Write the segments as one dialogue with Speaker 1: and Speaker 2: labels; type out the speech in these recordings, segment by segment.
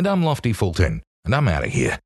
Speaker 1: And I'm Lofty Fulton, and I'm out of here.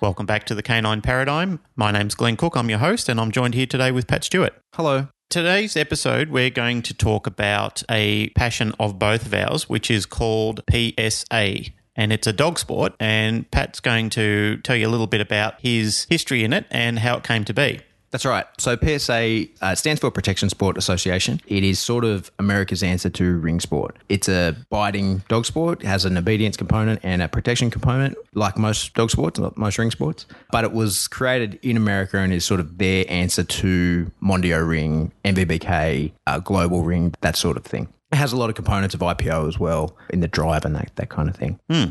Speaker 2: Welcome back to the Canine Paradigm. My name's Glenn Cook. I'm your host, and I'm joined here today with Pat Stewart.
Speaker 3: Hello.
Speaker 2: Today's episode, we're going to talk about a passion of both of ours, which is called PSA. And it's a dog sport. And Pat's going to tell you a little bit about his history in it and how it came to be.
Speaker 3: That's right. So PSA uh, stands for Protection Sport Association. It is sort of America's answer to ring sport. It's a biting dog sport, it has an obedience component and a protection component, like most dog sports, most ring sports. But it was created in America and is sort of their answer to Mondio Ring, NVBK, uh, Global Ring, that sort of thing. It has a lot of components of IPO as well in the drive and that, that kind of thing. Hmm.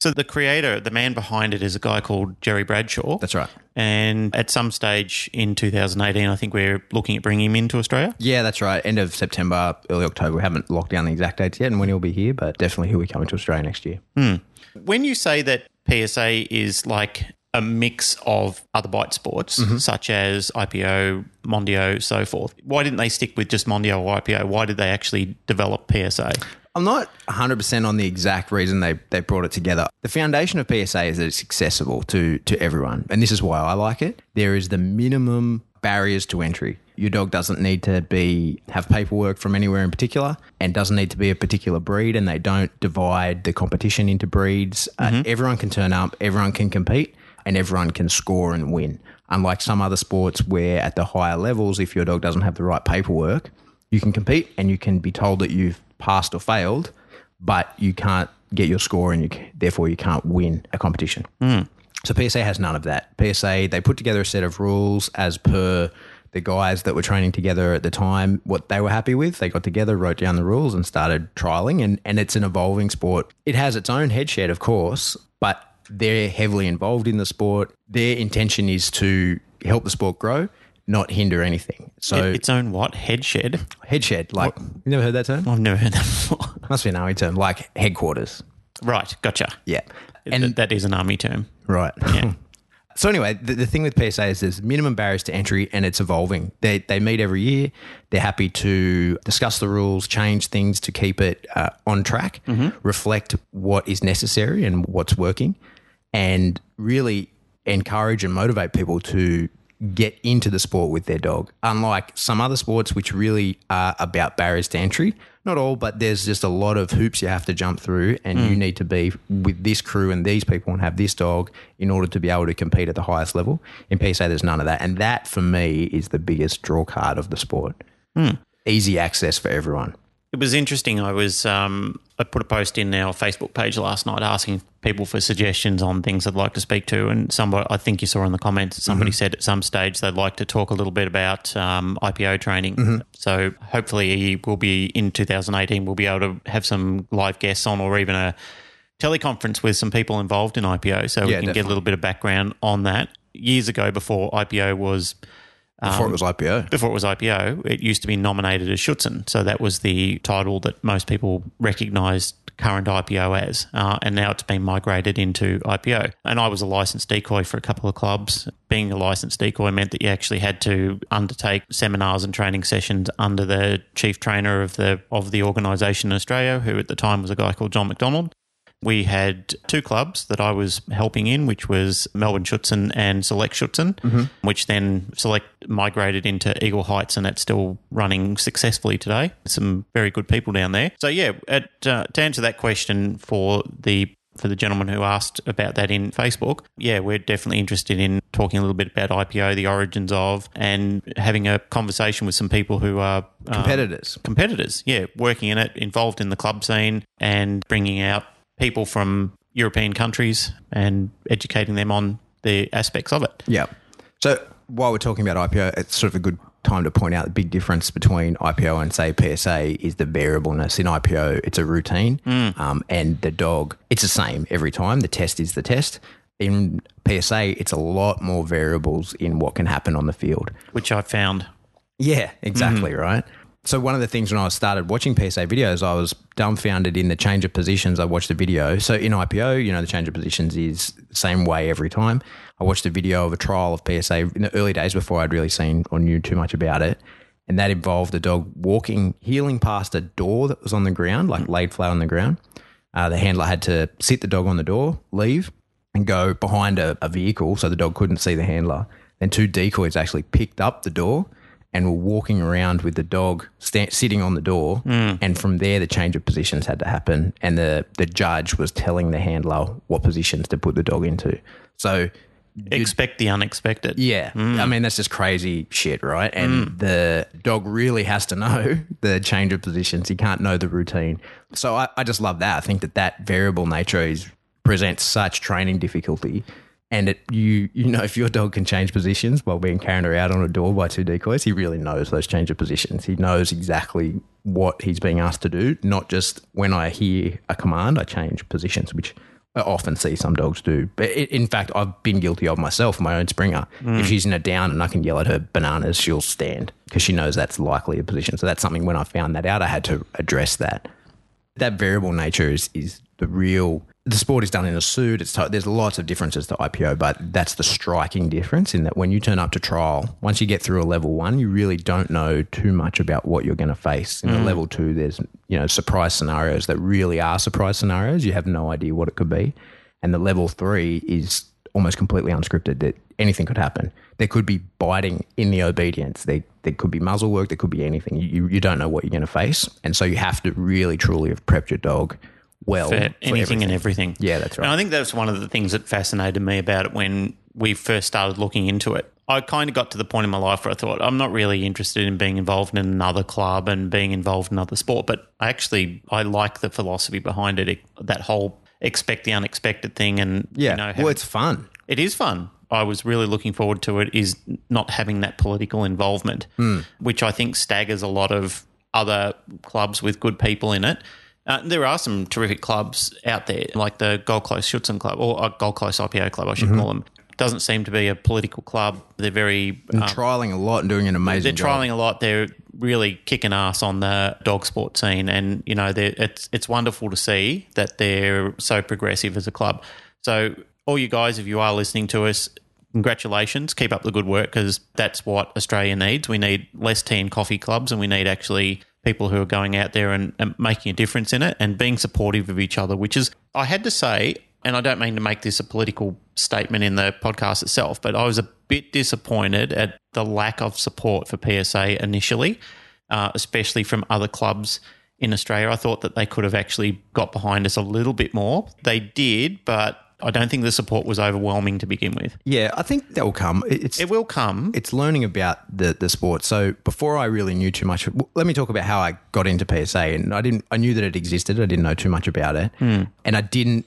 Speaker 2: So, the creator, the man behind it, is a guy called Jerry Bradshaw.
Speaker 3: That's right.
Speaker 2: And at some stage in 2018, I think we're looking at bringing him into Australia.
Speaker 3: Yeah, that's right. End of September, early October. We haven't locked down the exact dates yet and when he'll be here, but definitely he'll be coming to Australia next year. Hmm.
Speaker 2: When you say that PSA is like a mix of other bite sports, such as IPO, Mondio, so forth, why didn't they stick with just Mondio or IPO? Why did they actually develop PSA?
Speaker 3: I'm not 100% on the exact reason they, they brought it together. The foundation of PSA is that it's accessible to, to everyone. And this is why I like it. There is the minimum barriers to entry. Your dog doesn't need to be have paperwork from anywhere in particular and doesn't need to be a particular breed and they don't divide the competition into breeds. Uh, everyone can turn up, everyone can compete and everyone can score and win. Unlike some other sports where at the higher levels if your dog doesn't have the right paperwork, you can compete and you can be told that you've passed or failed, but you can't get your score and you therefore you can't win a competition. Hmm. So PSA has none of that. PSA they put together a set of rules as per the guys that were training together at the time, what they were happy with. They got together, wrote down the rules, and started trialing. And and it's an evolving sport. It has its own headshed, of course, but they're heavily involved in the sport. Their intention is to help the sport grow, not hinder anything. So
Speaker 2: its own what? Head shed?
Speaker 3: headshed, like you never heard that term?
Speaker 2: I've never heard that before.
Speaker 3: Must be an army term, like headquarters.
Speaker 2: right, gotcha.
Speaker 3: Yeah.
Speaker 2: And
Speaker 3: And
Speaker 2: that is an army term.
Speaker 3: right.
Speaker 2: Yeah.
Speaker 3: So anyway, the, the thing with PSA is there's minimum barriers to entry and it's evolving. They, they meet every year. They're happy to discuss the rules, change things to keep it uh, on track, reflect what is necessary and what's working, and really encourage and motivate people to get into the sport with their dog. Unlike some other sports, which really are about barriers to entry, not all, but there's just a lot of hoops you have to jump through, and you need to be with this crew and these people and have this dog in order to be able to compete at the highest level. In PSA, there's none of that, and that for me is the biggest draw card of the sport. Easy access for everyone.
Speaker 2: It was interesting. I was um, I put a post in our Facebook page last night asking people for suggestions on things they'd like to speak to, and somebody I think you saw in the comments somebody said at some stage they'd like to talk a little bit about um, IPO training. So hopefully we'll be in 2018. We'll be able to have some live guests on, or even a teleconference with some people involved in IPO, so we
Speaker 3: Yeah,
Speaker 2: can get a little bit of background on that. Years ago, before IPO was
Speaker 3: Before it was IPO.
Speaker 2: before it was IPO, it used to be nominated as Schutzhund. So that was the title that most people recognised current IPO as. Uh, and now it's been migrated into IPO. And I was a licensed decoy for a couple of clubs. Being a licensed decoy meant that you actually had to undertake seminars and training sessions under the chief trainer of the of the organisation in Australia, who at the time was a guy called John McDonald. We had two clubs that I was helping in, which was Melbourne Schutzhund and Select Schutzhund, which then Select migrated into Eagle Heights, and that's still running successfully today. Some very good people down there. So yeah, at, uh, to answer that question for the for the gentleman who asked about that in Facebook, yeah, we're definitely interested in talking a little bit about IPO, the origins of, and having a conversation with some people who are um,
Speaker 3: Competitors.
Speaker 2: competitors. Yeah, working in it, involved in the club scene, and bringing out people from European countries and educating them on the aspects of it.
Speaker 3: Yeah. So while we're talking about IPO, it's sort of a good time to point out the big difference between IPO and say PSA is the variableness. In IPO, it's a routine, um, and the dog, it's the same every time. The test is the test. In PSA, it's a lot more variables in what can happen on the field.
Speaker 2: which I found.
Speaker 3: Yeah, exactly right. So one of the things when I started watching PSA videos, I was dumbfounded in the change of positions. I watched a video. So in IPO, you know, the change of positions is same way every time. I watched a video of a trial of PSA in the early days before I'd really seen or knew too much about it. And that involved a dog walking, heeling past a door that was on the ground, like laid flat on the ground. Uh, the handler had to sit the dog on the door, leave, and go behind a, a vehicle so the dog couldn't see the handler. Then two decoys actually picked up the door and were walking around with the dog sta- sitting on the door. Mm. And from there, the change of positions had to happen. And the, the judge was telling the handler what positions to put the dog into. So,
Speaker 2: Expect the unexpected.
Speaker 3: yeah, mm. I mean, that's just crazy shit, right? And mm. the dog really has to know the change of positions. He can't know the routine. So I, I just love that. I think that that variable nature is presents such training difficulty. And it, you you know if your dog can change positions while being carried around on a door by two decoys, he really knows those change of positions. He knows exactly what he's being asked to do, not just when I hear a command, I change positions, which I often see some dogs do. But i in fact, I've been guilty of myself, my own Springer. If mm. she's in a down and I can yell at her bananas, she'll stand because she knows that's likely a position. So that's something when I found that out, I had to address that. That variable nature is, is the real. The sport is done in a suit. It's t- there's lots of differences to IPO, but that's the striking difference in that when you turn up to trial, once you get through a level one, you really don't know too much about what you're going to face. In the mm. level two, there's you know surprise scenarios that really are surprise scenarios. You have no idea what it could be, and the level three is almost completely unscripted. That anything could happen. There could be biting in the obedience. There, there could be muzzle work. There could be anything. You, you don't know what you're going to face, and so you have to really truly have prepped your dog well
Speaker 2: for
Speaker 3: for
Speaker 2: anything and everything.
Speaker 3: Yeah, that's right.
Speaker 2: And I think that's one of the things that fascinated me about it when we first started looking into it. I kind of got to the point in my life where I thought I'm not really interested in being involved in another club and being involved in another sport, but I actually I like the philosophy behind it. that whole expect the unexpected thing, and
Speaker 3: Yeah,
Speaker 2: you know,
Speaker 3: well, it's fun.
Speaker 2: it is fun. I was really looking forward to it. Is not having that political involvement, hmm. which I think staggers a lot of other clubs with good people in it. Uh, there are some terrific clubs out there, like the Gold Coast Schutzhund Club or uh, Gold Coast IPO Club, I should call them. Doesn't seem to be a political club. They're very
Speaker 3: And trialing a lot and doing an amazing
Speaker 2: they're
Speaker 3: job.
Speaker 2: trialing a lot. They're really kicking ass on the dog sport scene, and you know, it's it's wonderful to see that they're so progressive as a club. So, all you guys, if you are listening to us, congratulations. Keep up the good work because that's what Australia needs. We need less tea and coffee clubs, and we need actually people who are going out there and, and making a difference in it and being supportive of each other. Which is, I had to say, and I don't mean to make this a political statement in the podcast itself, but I was a bit disappointed at the lack of support for PSA initially, uh, especially from other clubs in Australia. I thought that they could have actually got behind us a little bit more. They did, but I don't think the support was overwhelming to begin with.
Speaker 3: Yeah, I think that will come. It- It's
Speaker 2: It will come.
Speaker 3: it's learning about the the sport. So before I really knew too much, let me talk about how I got into PSA. And I didn't. I knew that it existed. I didn't know too much about it, hmm. and I didn't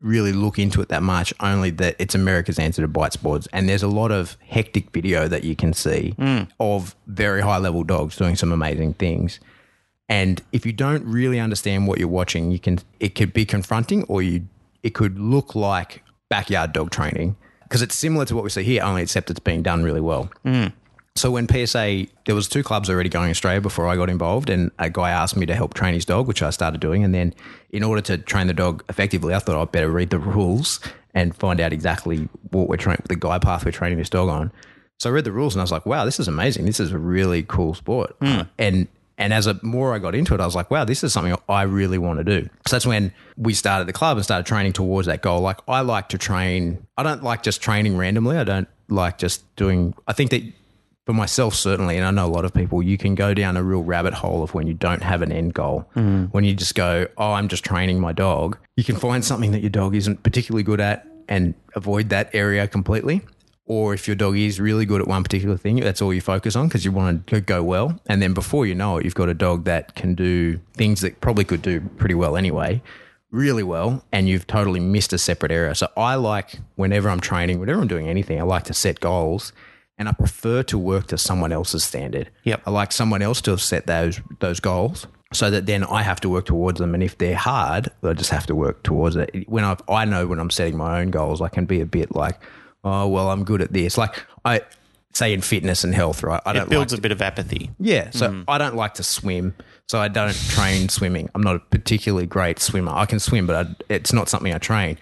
Speaker 3: really look into it that much. Only that it's America's answer to bite sports, and there's a lot of hectic video that you can see hmm. of very high level dogs doing some amazing things. And if you don't really understand what you're watching, you can it could be confronting, or you it could look like backyard dog training because it's similar to what we see here, only except it's being done really well. Mm. So when PSA, there was two clubs already going in Australia before I got involved, and a guy asked me to help train his dog, which I started doing. And then, in order to train the dog effectively, I thought I'd better read the rules and find out exactly what we're trying, the guide path we're training this dog on. So I read the rules, and I was like, "Wow, this is amazing! This is a really cool sport." Hmm. and and as a more I got into it, I was like, "Wow, this is something I really want to do." So that's when we started the club and started training towards that goal. Like I like to train. I don't like just training randomly. I don't like just doing. I think that for myself certainly and i know a lot of people you can go down a real rabbit hole of when you don't have an end goal mm. when you just go oh i'm just training my dog you can find something that your dog isn't particularly good at and avoid that area completely or if your dog is really good at one particular thing that's all you focus on because you want to go well and then before you know it you've got a dog that can do things that probably could do pretty well anyway really well and you've totally missed a separate area. So I like whenever I'm training, whenever I'm doing anything, I like to set goals and I prefer to work to someone else's standard.
Speaker 2: Yep.
Speaker 3: I like someone else to have set those those goals so that then I have to work towards them. And if they're hard, I just have to work towards it. When I I know when I'm setting my own goals, I can be a bit like, oh well, I'm good at this. Like I say in fitness and health, right? I
Speaker 2: It
Speaker 3: don't
Speaker 2: builds
Speaker 3: like
Speaker 2: a bit of apathy.
Speaker 3: yeah, so mm. I don't like to swim, so I don't train swimming. I'm not a particularly great swimmer. I can swim, but I, it's not something I train.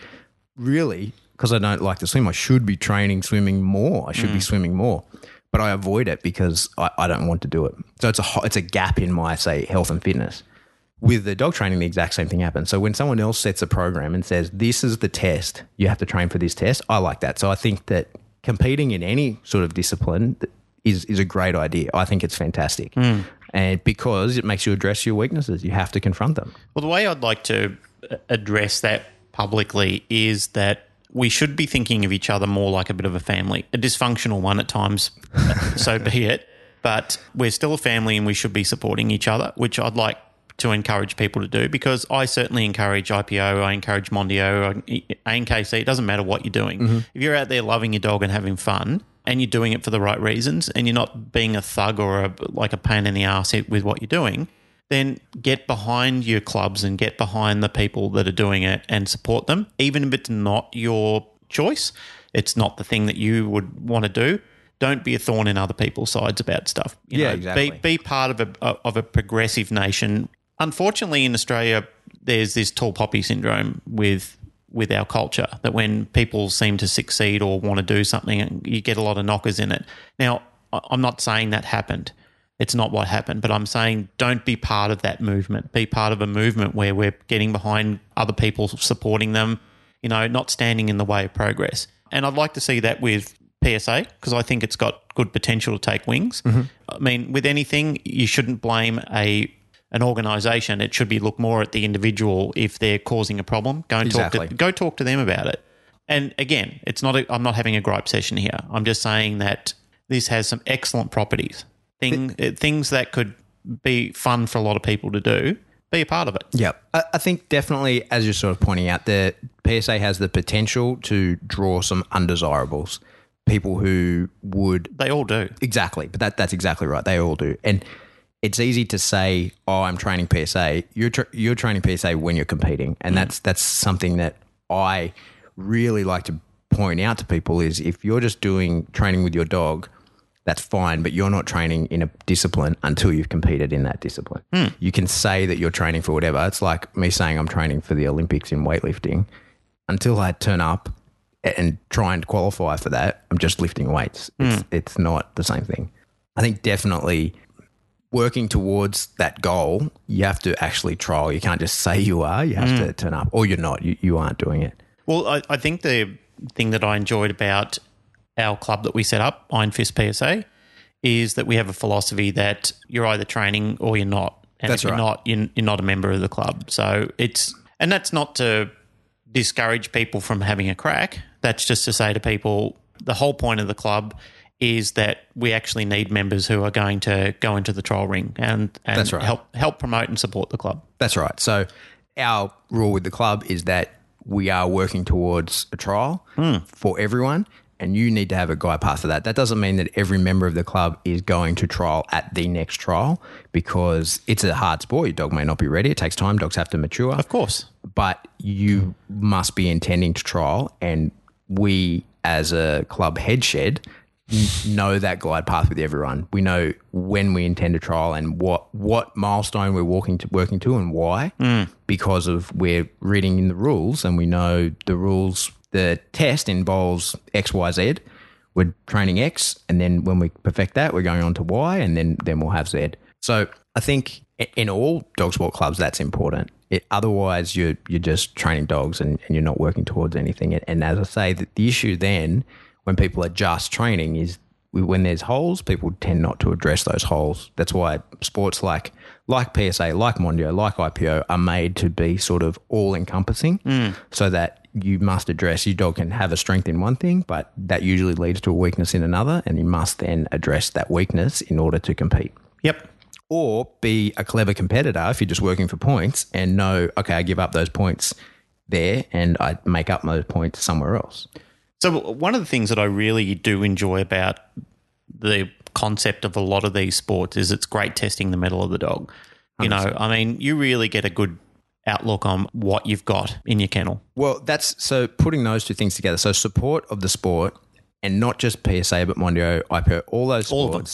Speaker 3: Really, because I don't like to swim, I should be training swimming more. I should be mm. swimming more, but I avoid it because I, I don't want to do it. So it's a it's a gap in my say health and fitness. With the dog training, the exact same thing happens. So when someone else sets a program and says this is the test, you have to train for this test. I like that. So I think that competing in any sort of discipline is is a great idea. I think it's fantastic, and because it makes you address your weaknesses, you have to confront them.
Speaker 2: Well, the way I'd like to uh, address that publicly is that we should be thinking of each other more like a bit of a family, a dysfunctional one at times, so be it. But we're still a family and we should be supporting each other, which I'd like to encourage people to do because I certainly encourage IPO, I encourage Mondio, ANKC. It doesn't matter what you're doing. Mm-hmm. If you're out there loving your dog and having fun, and you're doing it for the right reasons, and you're not being a thug or a, like a pain in the ass with what you're doing, then get behind your clubs and get behind the people that are doing it and support them, even if it's not your choice. It's not the thing that you would want to do. Don't be a thorn in other people's sides about stuff. You
Speaker 3: Yeah,
Speaker 2: know,
Speaker 3: exactly.
Speaker 2: Be, be part of a of a progressive nation. Unfortunately, in Australia, there's this tall poppy syndrome with with our culture that when people seem to succeed or want to do something, you get a lot of knockers in it. Now, I'm not saying that happened. It's not what happened, but I'm saying don't be part of that movement. Be part of a movement where we're getting behind other people, supporting them, you know, not standing in the way of progress. And I'd like to see that with PSA because I think it's got good potential to take wings. Mm-hmm. I mean, with anything, you shouldn't blame a an organisation. It should be look more at the individual if they're causing a problem. Go and talk to go talk to them about it. And again, it's not. A, I'm not having a gripe session here. I'm just saying that this has some excellent properties. Thing uh, things that could be fun for a lot of people to do. Be a part of it.
Speaker 3: Yeah, I, I think definitely, as you're sort of pointing out, the PSA has the potential to draw some undesirables, people who would
Speaker 2: They all do.
Speaker 3: Exactly, but that that's exactly right. They all do, and it's easy to say, "Oh, I'm training PSA." You're tra- you're training PSA when you're competing, and mm. that's that's something that I really like to point out to people is if you're just doing training with your dog, that's fine, but you're not training in a discipline until you've competed in that discipline. Hmm. You can say that you're training for whatever. It's like me saying I'm training for the Olympics in weightlifting. Until I turn up and try and qualify for that, I'm just lifting weights. It's, hmm. it's not the same thing. I think definitely working towards that goal, you have to actually trial. You can't just say you are, you have to mm. turn up, or you're not. You, you aren't doing it.
Speaker 2: Well, I, I think the thing that I enjoyed about our club that we set up, Iron Fist PSA, is that we have a philosophy that you're either training or you're not. And
Speaker 3: That's
Speaker 2: if you're
Speaker 3: right.
Speaker 2: not, you're, you're not a member of the club. So it's, and that's not to discourage people from having a crack. That's just to say to people, the whole point of the club is that we actually need members who are going to go into the trial ring and, and
Speaker 3: That's right.
Speaker 2: help help promote and support the club.
Speaker 3: That's right. So our rule with the club is that we are working towards a trial hmm. for everyone. And you need to have a guide path for that. That doesn't mean that every member of the club is going to trial at the next trial because it's a hard sport. Your dog may not be ready. It takes time. Dogs have to mature.
Speaker 2: Of course.
Speaker 3: but you must be intending to trial. And we, as a club head shed, know that glide path with everyone. We know when we intend to trial and what what milestone we're walking to, working to, and why. Mm. Because of we're reading in the rules, and we know the rules. The test involves X, Y, Z. We're training X, and then when we perfect that, we're going on to Y, and then then we'll have Z. So I think in all dog sport clubs, that's important. It, otherwise, you're you're just training dogs, and, and you're not working towards anything. And, and as I say, the, the issue then when people are just training is when there's holes, people tend not to address those holes. That's why sports like like PSA, like Mondio, like IPO are made to be sort of all encompassing, hmm. so that you must address your dog can have a strength in one thing, but that usually leads to a weakness in another, and you must then address that weakness in order to compete.
Speaker 2: Yep.
Speaker 3: or be a clever competitor if you're just working for points and know, okay, I give up those points there and I make up those points somewhere else.
Speaker 2: So one of the things that I really do enjoy about the concept of a lot of these sports is it's great testing the mettle of the dog. You know, I mean, you really get a good outlook on what you've got in your kennel.
Speaker 3: Well, that's so putting those two things together. So support of the sport and not just PSA, but Mondio, IPO, all those
Speaker 2: All of them.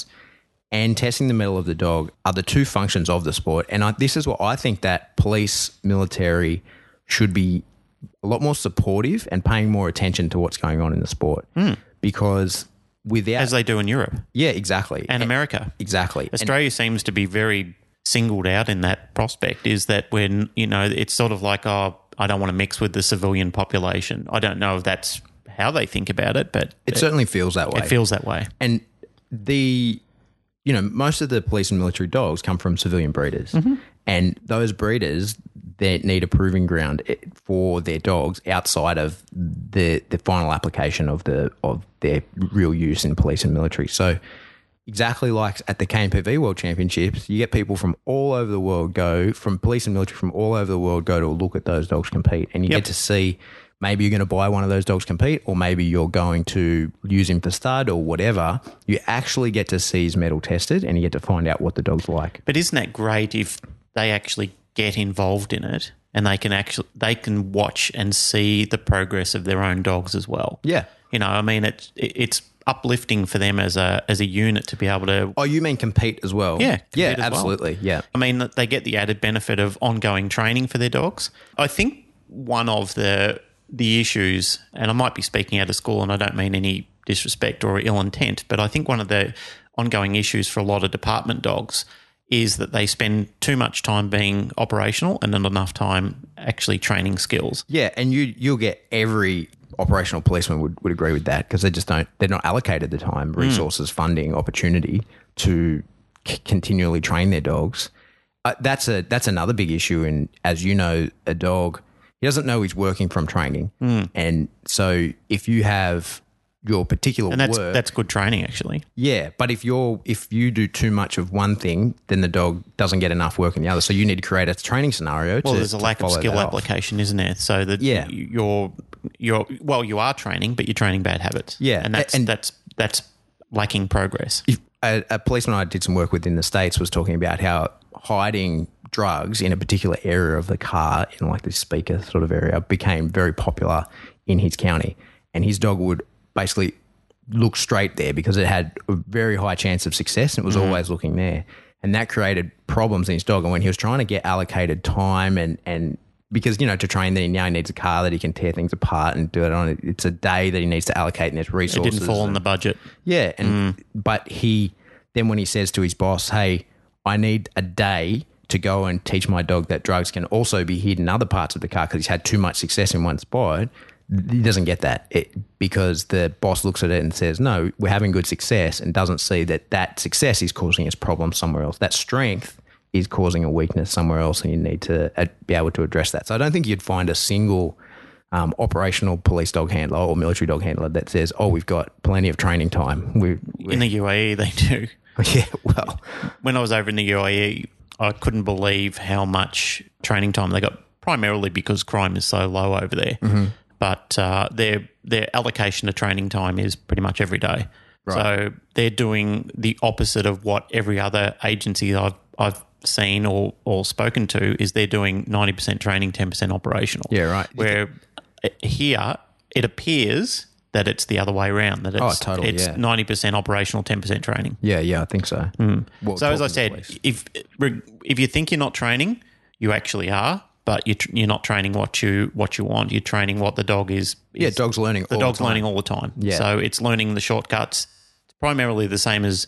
Speaker 3: and testing the mettle of the dog are the two functions of the sport. And I, this is what I think that police, military should be a lot more supportive and paying more attention to what's going on in the sport. Because without.
Speaker 2: As they do in Europe
Speaker 3: yeah, exactly.
Speaker 2: and America.
Speaker 3: exactly. And-
Speaker 2: Australia seems to be very singled out in that prospect is that when, you know, it's sort of like, oh, I don't want to mix with the civilian population. I don't know if that's how they think about it, but
Speaker 3: it certainly feels that way.
Speaker 2: it feels that way.
Speaker 3: and the you know most of the police and military dogs come from civilian breeders
Speaker 2: Mm-hmm.
Speaker 3: and those breeders they need a proving ground eh, for their dogs outside of the the final application of the of their real use in police and military so exactly like at the KNPV World Championships, you get people from all over the world go, from police and military from all over the world go to look at those dogs compete. And you
Speaker 2: Yep.
Speaker 3: get to see maybe you're going to buy one of those dogs compete, or maybe you're going to use him for stud or whatever. You actually get to see his mettle tested and you get to find out what the dog's like.
Speaker 2: But isn't that great if they actually get involved in it and they can actually they can watch and see the progress of their own dogs as well?
Speaker 3: Yeah.
Speaker 2: You know, I mean, it's it's uplifting for them as a as a unit to be able to.
Speaker 3: Oh, you mean compete as well?
Speaker 2: Yeah,
Speaker 3: Yeah,
Speaker 2: as well.
Speaker 3: absolutely. Yeah.
Speaker 2: I mean, they get the added benefit of ongoing training for their dogs. I think one of the the issues, and I might be speaking out of school, and I don't mean any disrespect or ill intent, but I think one of the ongoing issues for a lot of department dogs is that they spend too much time being operational and not enough time actually training skills.
Speaker 3: Yeah, and you you'll get every operational policeman would, would agree with that because they just don't they're not allocated the time, resources, funding, opportunity to c- continually train their dogs. Uh, that's a that's another big issue. And as you know, a dog he doesn't know he's working from training, and so if you have your particular
Speaker 2: And that's
Speaker 3: work,
Speaker 2: that's good training actually.
Speaker 3: yeah, but if you're if you do too much of one thing, then the dog doesn't get enough work in the other. So you need to create a training scenario.
Speaker 2: Well,
Speaker 3: to,
Speaker 2: there's a lack of skill
Speaker 3: that off.
Speaker 2: application, isn't there? So that
Speaker 3: Yeah.
Speaker 2: you're you're well, you are training, but you're training bad habits.
Speaker 3: Yeah,
Speaker 2: and that's
Speaker 3: and-
Speaker 2: that's that's lacking progress.
Speaker 3: if a, a policeman I did some work with in the States was talking about how hiding drugs in a particular area of the car, in like this speaker sort of area, became very popular in his county. And his dog would basically look straight there because it had a very high chance of success and it was mm-hmm. always looking there. And that created problems in his dog. And when he was trying to get allocated time and, and because, you know, to train that he now needs a car that he can tear things apart and do it on, it's a day that he needs to allocate and there's resources.
Speaker 2: It didn't fall in
Speaker 3: and-
Speaker 2: the budget.
Speaker 3: yeah, and mm. but he then when he says to his boss, "Hey, I need a day to go and teach my dog that drugs can also be hid in other parts of the car because he's had too much success in one spot." He doesn't get that it, because the boss looks at it and says, "No, we're having good success," and doesn't see that that success is causing us problems somewhere else. That strength is causing a weakness somewhere else, and you need to uh, be able to address that. So I don't think you'd find a single um, operational police dog handler or military dog handler that says, "Oh, we've got plenty of training time." We, we
Speaker 2: In the UAE, they do.
Speaker 3: yeah, well,
Speaker 2: When I was over in the UAE, I couldn't believe how much training time they got. Primarily because crime is so low over there,
Speaker 3: Mm-hmm.
Speaker 2: But uh, their their allocation of training time is pretty much every day. Right. So they're doing the opposite of what every other agency I've I've seen or or spoken to is they're doing ninety percent training, ten percent operational.
Speaker 3: Yeah, right.
Speaker 2: Where here it appears that it's the other way around. That it's
Speaker 3: Oh, totally,
Speaker 2: it's
Speaker 3: yeah.
Speaker 2: ninety percent operational, ten percent training.
Speaker 3: yeah, yeah, I think so. Well,
Speaker 2: So as I said, if if you think you're not training, you actually are, but you tr- you're not training what you what you want. You're training what the dog is.
Speaker 3: yeah, dog's learning.
Speaker 2: the dog's
Speaker 3: time.
Speaker 2: learning all the time.
Speaker 3: Yeah.
Speaker 2: So it's learning the shortcuts. It's primarily the same as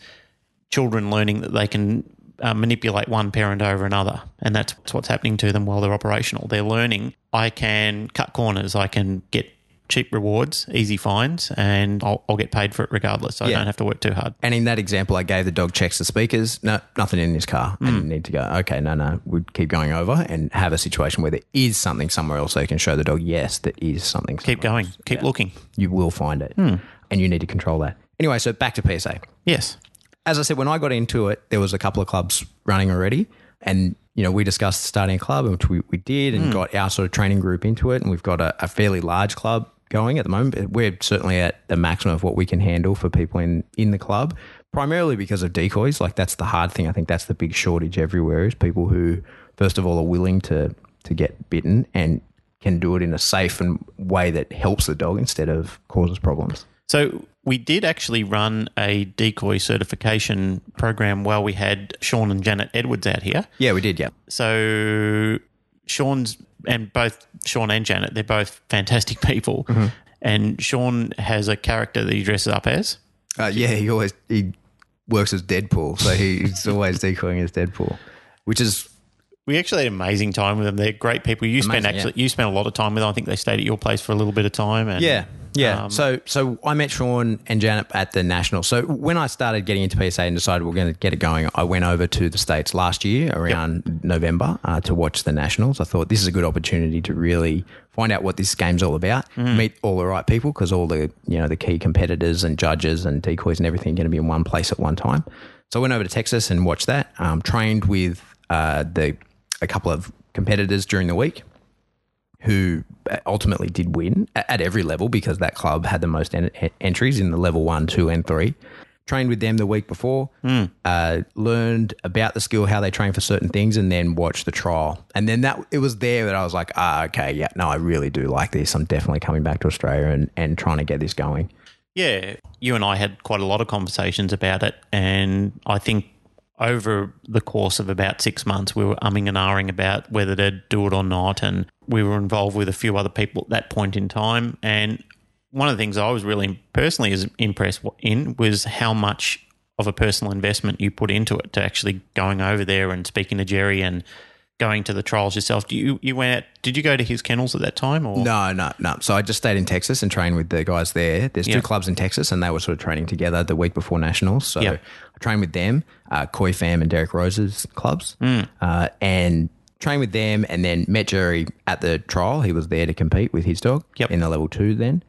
Speaker 2: children learning that they can uh, manipulate one parent over another, and that's what's happening to them while they're operational. They're learning. I can cut corners. I can get cheap rewards, easy fines, and I'll, I'll get paid for it regardless. So I don't have to work too hard.
Speaker 3: And in that example, I gave the dog checks the speakers. No, nothing in this car.
Speaker 2: Hmm.
Speaker 3: And you need to go, okay, no, no. We'd keep going over and have a situation where there is something somewhere else so you can show the dog, yes, there is something.
Speaker 2: Keep going.
Speaker 3: else.
Speaker 2: Keep looking.
Speaker 3: You will find it.
Speaker 2: Hmm.
Speaker 3: And you need to control that. Anyway, so back to PSA.
Speaker 2: Yes.
Speaker 3: as I said, when I got into it, there was a couple of clubs running already, and you know we discussed starting a club, which we, we did, and got our sort of training group into it, and we've got a, a fairly large club going at the moment. We're certainly at the maximum of what we can handle for people in in the club, primarily because of decoys. Like that's the hard thing. I think that's the big shortage everywhere is people who, first of all, are willing to to get bitten and can do it in a safe and way that helps the dog instead of causes problems.
Speaker 2: So we did actually run a decoy certification program while we had Sean and Janet Edwards out here.
Speaker 3: Yeah, we did. Yeah.
Speaker 2: So Sean's and both Sean and Janet, they're both fantastic people.
Speaker 3: Mm-hmm.
Speaker 2: And Sean has a character that he dresses up as.
Speaker 3: Uh, yeah, he always he works as Deadpool, so he's always decoying as Deadpool, which is
Speaker 2: We actually had an amazing time with them. They're great people. You spent
Speaker 3: Amazing,
Speaker 2: actually you spent a lot of time with them. I think they stayed at your place for a little bit of time. And,
Speaker 3: yeah, yeah.
Speaker 2: um,
Speaker 3: so so I met Sean and Janet at the national. So when I started getting into PSA and decided we're going to get it going, I went over to the states last year around November uh, to watch the nationals. I thought this is a good opportunity to really find out what this game's all about, meet all the right people because all the you know the key competitors and judges and decoys and everything are going to be in one place at one time. So I went over to Texas and watched that. Um, trained with uh, the a couple of competitors during the week who ultimately did win at every level because that club had the most en- en- entries in the level one, two, and three. Trained with them the week before, uh, learned about the skill, how they train for certain things, and then watched the trial. And then that it was there that I was like, ah, okay, yeah, no, I really do like this. I'm definitely coming back to Australia and, and trying to get this going.
Speaker 2: Yeah, you and I had quite a lot of conversations about it, and I think over the course of about six months, we were umming and ahhing about whether to do it or not, and we were involved with a few other people at that point in time. And one of the things I was really personally impressed in was how much of a personal investment you put into it to actually going over there and speaking to Jerry and going to the trials yourself. Do you you went? Did you go to his kennels at that time? Or
Speaker 3: No, no, no. So I just stayed in Texas and trained with the guys there. There's
Speaker 2: Yeah.
Speaker 3: two clubs in Texas, and they were sort of training together the week before nationals. So
Speaker 2: Yeah.
Speaker 3: I trained with them, uh, Koi Fam and Derek Rose's clubs, uh, and trained with them, and then met Jerry at the trial. He was there to compete with his dog
Speaker 2: Yep.
Speaker 3: in the level two then,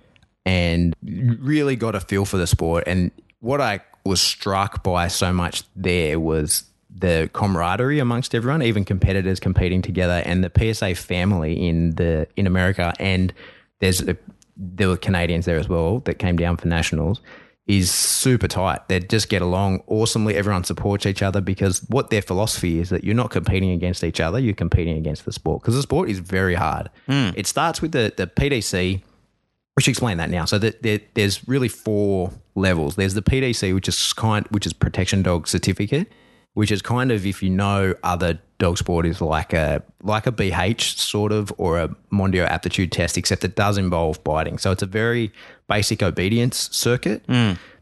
Speaker 3: and really got a feel for the sport. And what I was struck by so much there was the camaraderie amongst everyone, even competitors competing together, and the PSA family in the in America. And there's a, there were Canadians there as well that came down for nationals. Is super tight. They just get along awesomely. Everyone supports each other because what their philosophy is that you're not competing against each other. You're competing against the sport because the sport is very hard. Hmm. It starts with the the PDC. We should explain that now. So that there, there's really four levels. There's the PDC, which is kind, which is protection dog certificate, which is kind of if you know other dog sport is like a like a BH sort of or a Mondio aptitude test, except it does involve biting. So it's a very basic obedience circuit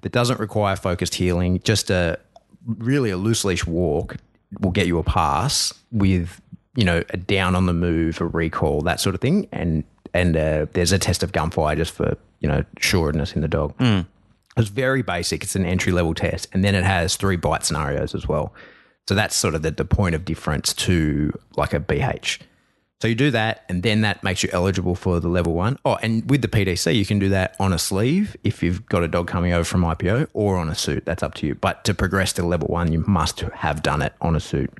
Speaker 3: that doesn't require focused heeling. Just a really a loose leash walk will get you a pass with you know a down on the move, a recall, that sort of thing, and and uh, there's a test of gunfire just for you know sureness in the dog. It's very basic. It's an entry level test, and then it has three bite scenarios as well. So that's sort of the, the point of difference to like a BH. So you do that, and then that makes you eligible for the level one. Oh, and with the PDC, you can do that on a sleeve if you've got a dog coming over from IPO, or on a suit. That's up to you. But to progress to level one, you must have done it on a suit.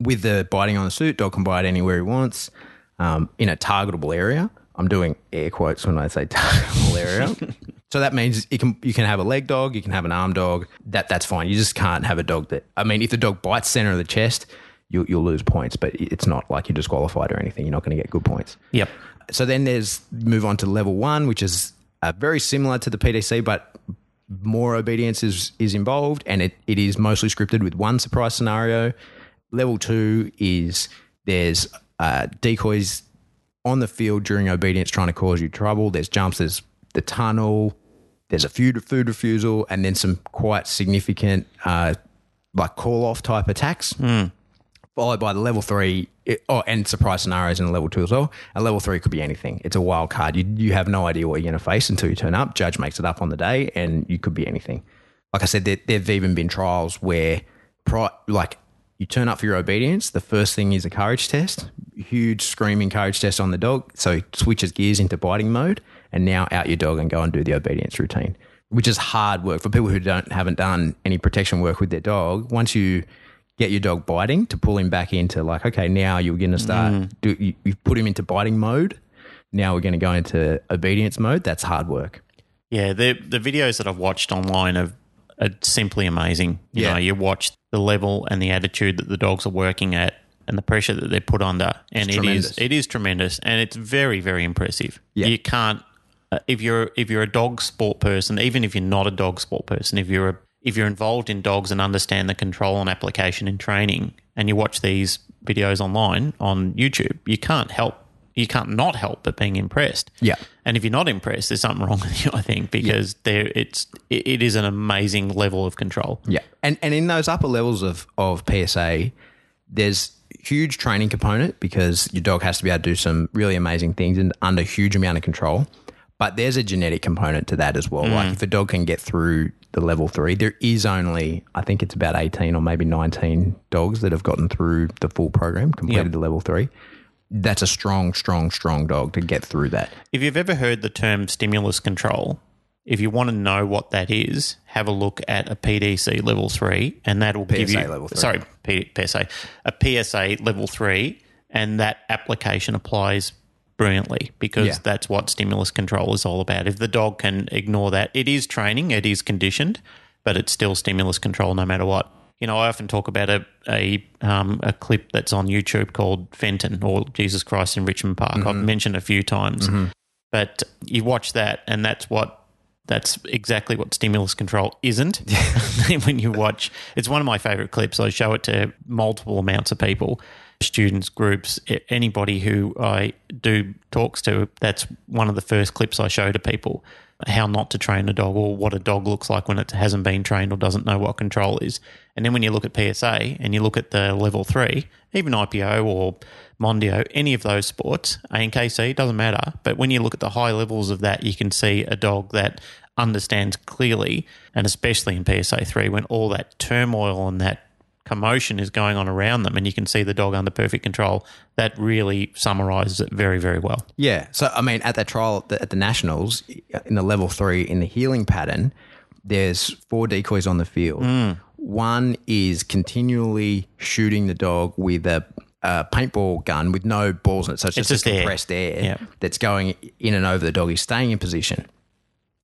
Speaker 3: With the biting on a suit, dog can bite anywhere he wants um, in a targetable area. I'm doing air quotes when I say area. so that means you can you can have a leg dog, you can have an arm dog. That that's fine. You just can't have a dog that. I mean, if the dog bites center of the chest, you, you'll lose points. But it's not like you're disqualified or anything. You're not going to get good points.
Speaker 2: Yep.
Speaker 3: So then there's move on to level one, which is uh, very similar to the PDC, but more obedience is is involved, and it, it is mostly scripted with one surprise scenario. Level two is there's uh, decoys on the field during obedience trying to cause you trouble. There's jumps, there's the tunnel, there's a food food refusal, and then some quite significant uh, like call off type attacks followed by the level three. It, oh, and surprise scenarios in the level two as well. And level three could be anything. It's a wild card. You you have no idea what you're going to face until you turn up. Judge makes it up on the day, and you could be anything. Like I said, there, there've even been trials where, pri- like, you turn up for your obedience. The first thing is a courage test. Huge screaming courage test on the dog. So it switches gears into biting mode, and now out your dog and go and do the obedience routine. which is hard work for people who don't haven't done any protection work with their dog. Once you get your dog biting, to pull him back into like, okay, now you're going to start.
Speaker 2: Mm.
Speaker 3: Do you, you put him into biting mode? Now we're going to go into obedience mode. That's hard work.
Speaker 2: Yeah, the the videos that I've watched online are, are simply amazing. You
Speaker 3: Yeah.
Speaker 2: know, you watch the level and the attitude that the dogs are working at and the pressure that they're put under, and
Speaker 3: It's
Speaker 2: it is it is tremendous, and it's very very impressive.
Speaker 3: Yeah.
Speaker 2: You can't uh, if you're if you're a dog sport person, even if you're not a dog sport person, if you're a, if you're involved in dogs and understand the control and application in training, and you watch these videos online on YouTube, you can't help you can't not help but being impressed.
Speaker 3: Yeah.
Speaker 2: And if you're not impressed, there's something wrong with you, I think, because there it's it, it is an amazing level of control.
Speaker 3: Yeah, and and in those upper levels of of PSA, there's huge training component because your dog has to be able to do some really amazing things and under huge amount of control. But there's a genetic component to that as well. Mm. Like if a dog can get through the level three, there is only I think it's about eighteen or maybe nineteen dogs that have gotten through the full program, completed
Speaker 2: Yep.
Speaker 3: the level three. That's a strong, strong, strong dog to get through that.
Speaker 2: If you've ever heard the term stimulus control, if you want to know what that is, have a look at a PDC level three, and that will give
Speaker 3: PSA
Speaker 2: you
Speaker 3: level three.
Speaker 2: sorry P, PSA a PSA level three, and that application applies brilliantly because
Speaker 3: Yeah.
Speaker 2: that's what stimulus control is all about. If the dog can ignore that, it is training, it is conditioned, but it's still stimulus control no matter what. You know, I often talk about a a, um, a clip that's on YouTube called Fenton or Jesus Christ in Richmond Park. I've mentioned a few times, but you watch that, and that's what that's exactly what stimulus control isn't. when you watch, it's one of my favorite clips. I show it to multiple amounts of people, students, groups, anybody who I do talks to. That's one of the first clips I show to people how not to train a dog or what a dog looks like when it hasn't been trained or doesn't know what control is. And then when you look at PSA and you look at the level three, even IPO or Mondio, any of those sports, ANKC, doesn't matter. But when you look at the high levels of that, you can see a dog that understands clearly, and especially in PSA 3, when all that turmoil and that commotion is going on around them and you can see the dog under perfect control, that really summarizes it very, very well.
Speaker 3: Yeah. So, I mean, at that trial at the, Nationals, in the level three, in the heeling pattern, there's four decoys on the field. Mm. One is continually shooting the dog with a, a paintball gun with no balls in it. So it's, just,
Speaker 2: just air.
Speaker 3: compressed air,
Speaker 2: Yeah.
Speaker 3: that's going in and over the dog. He's staying in position.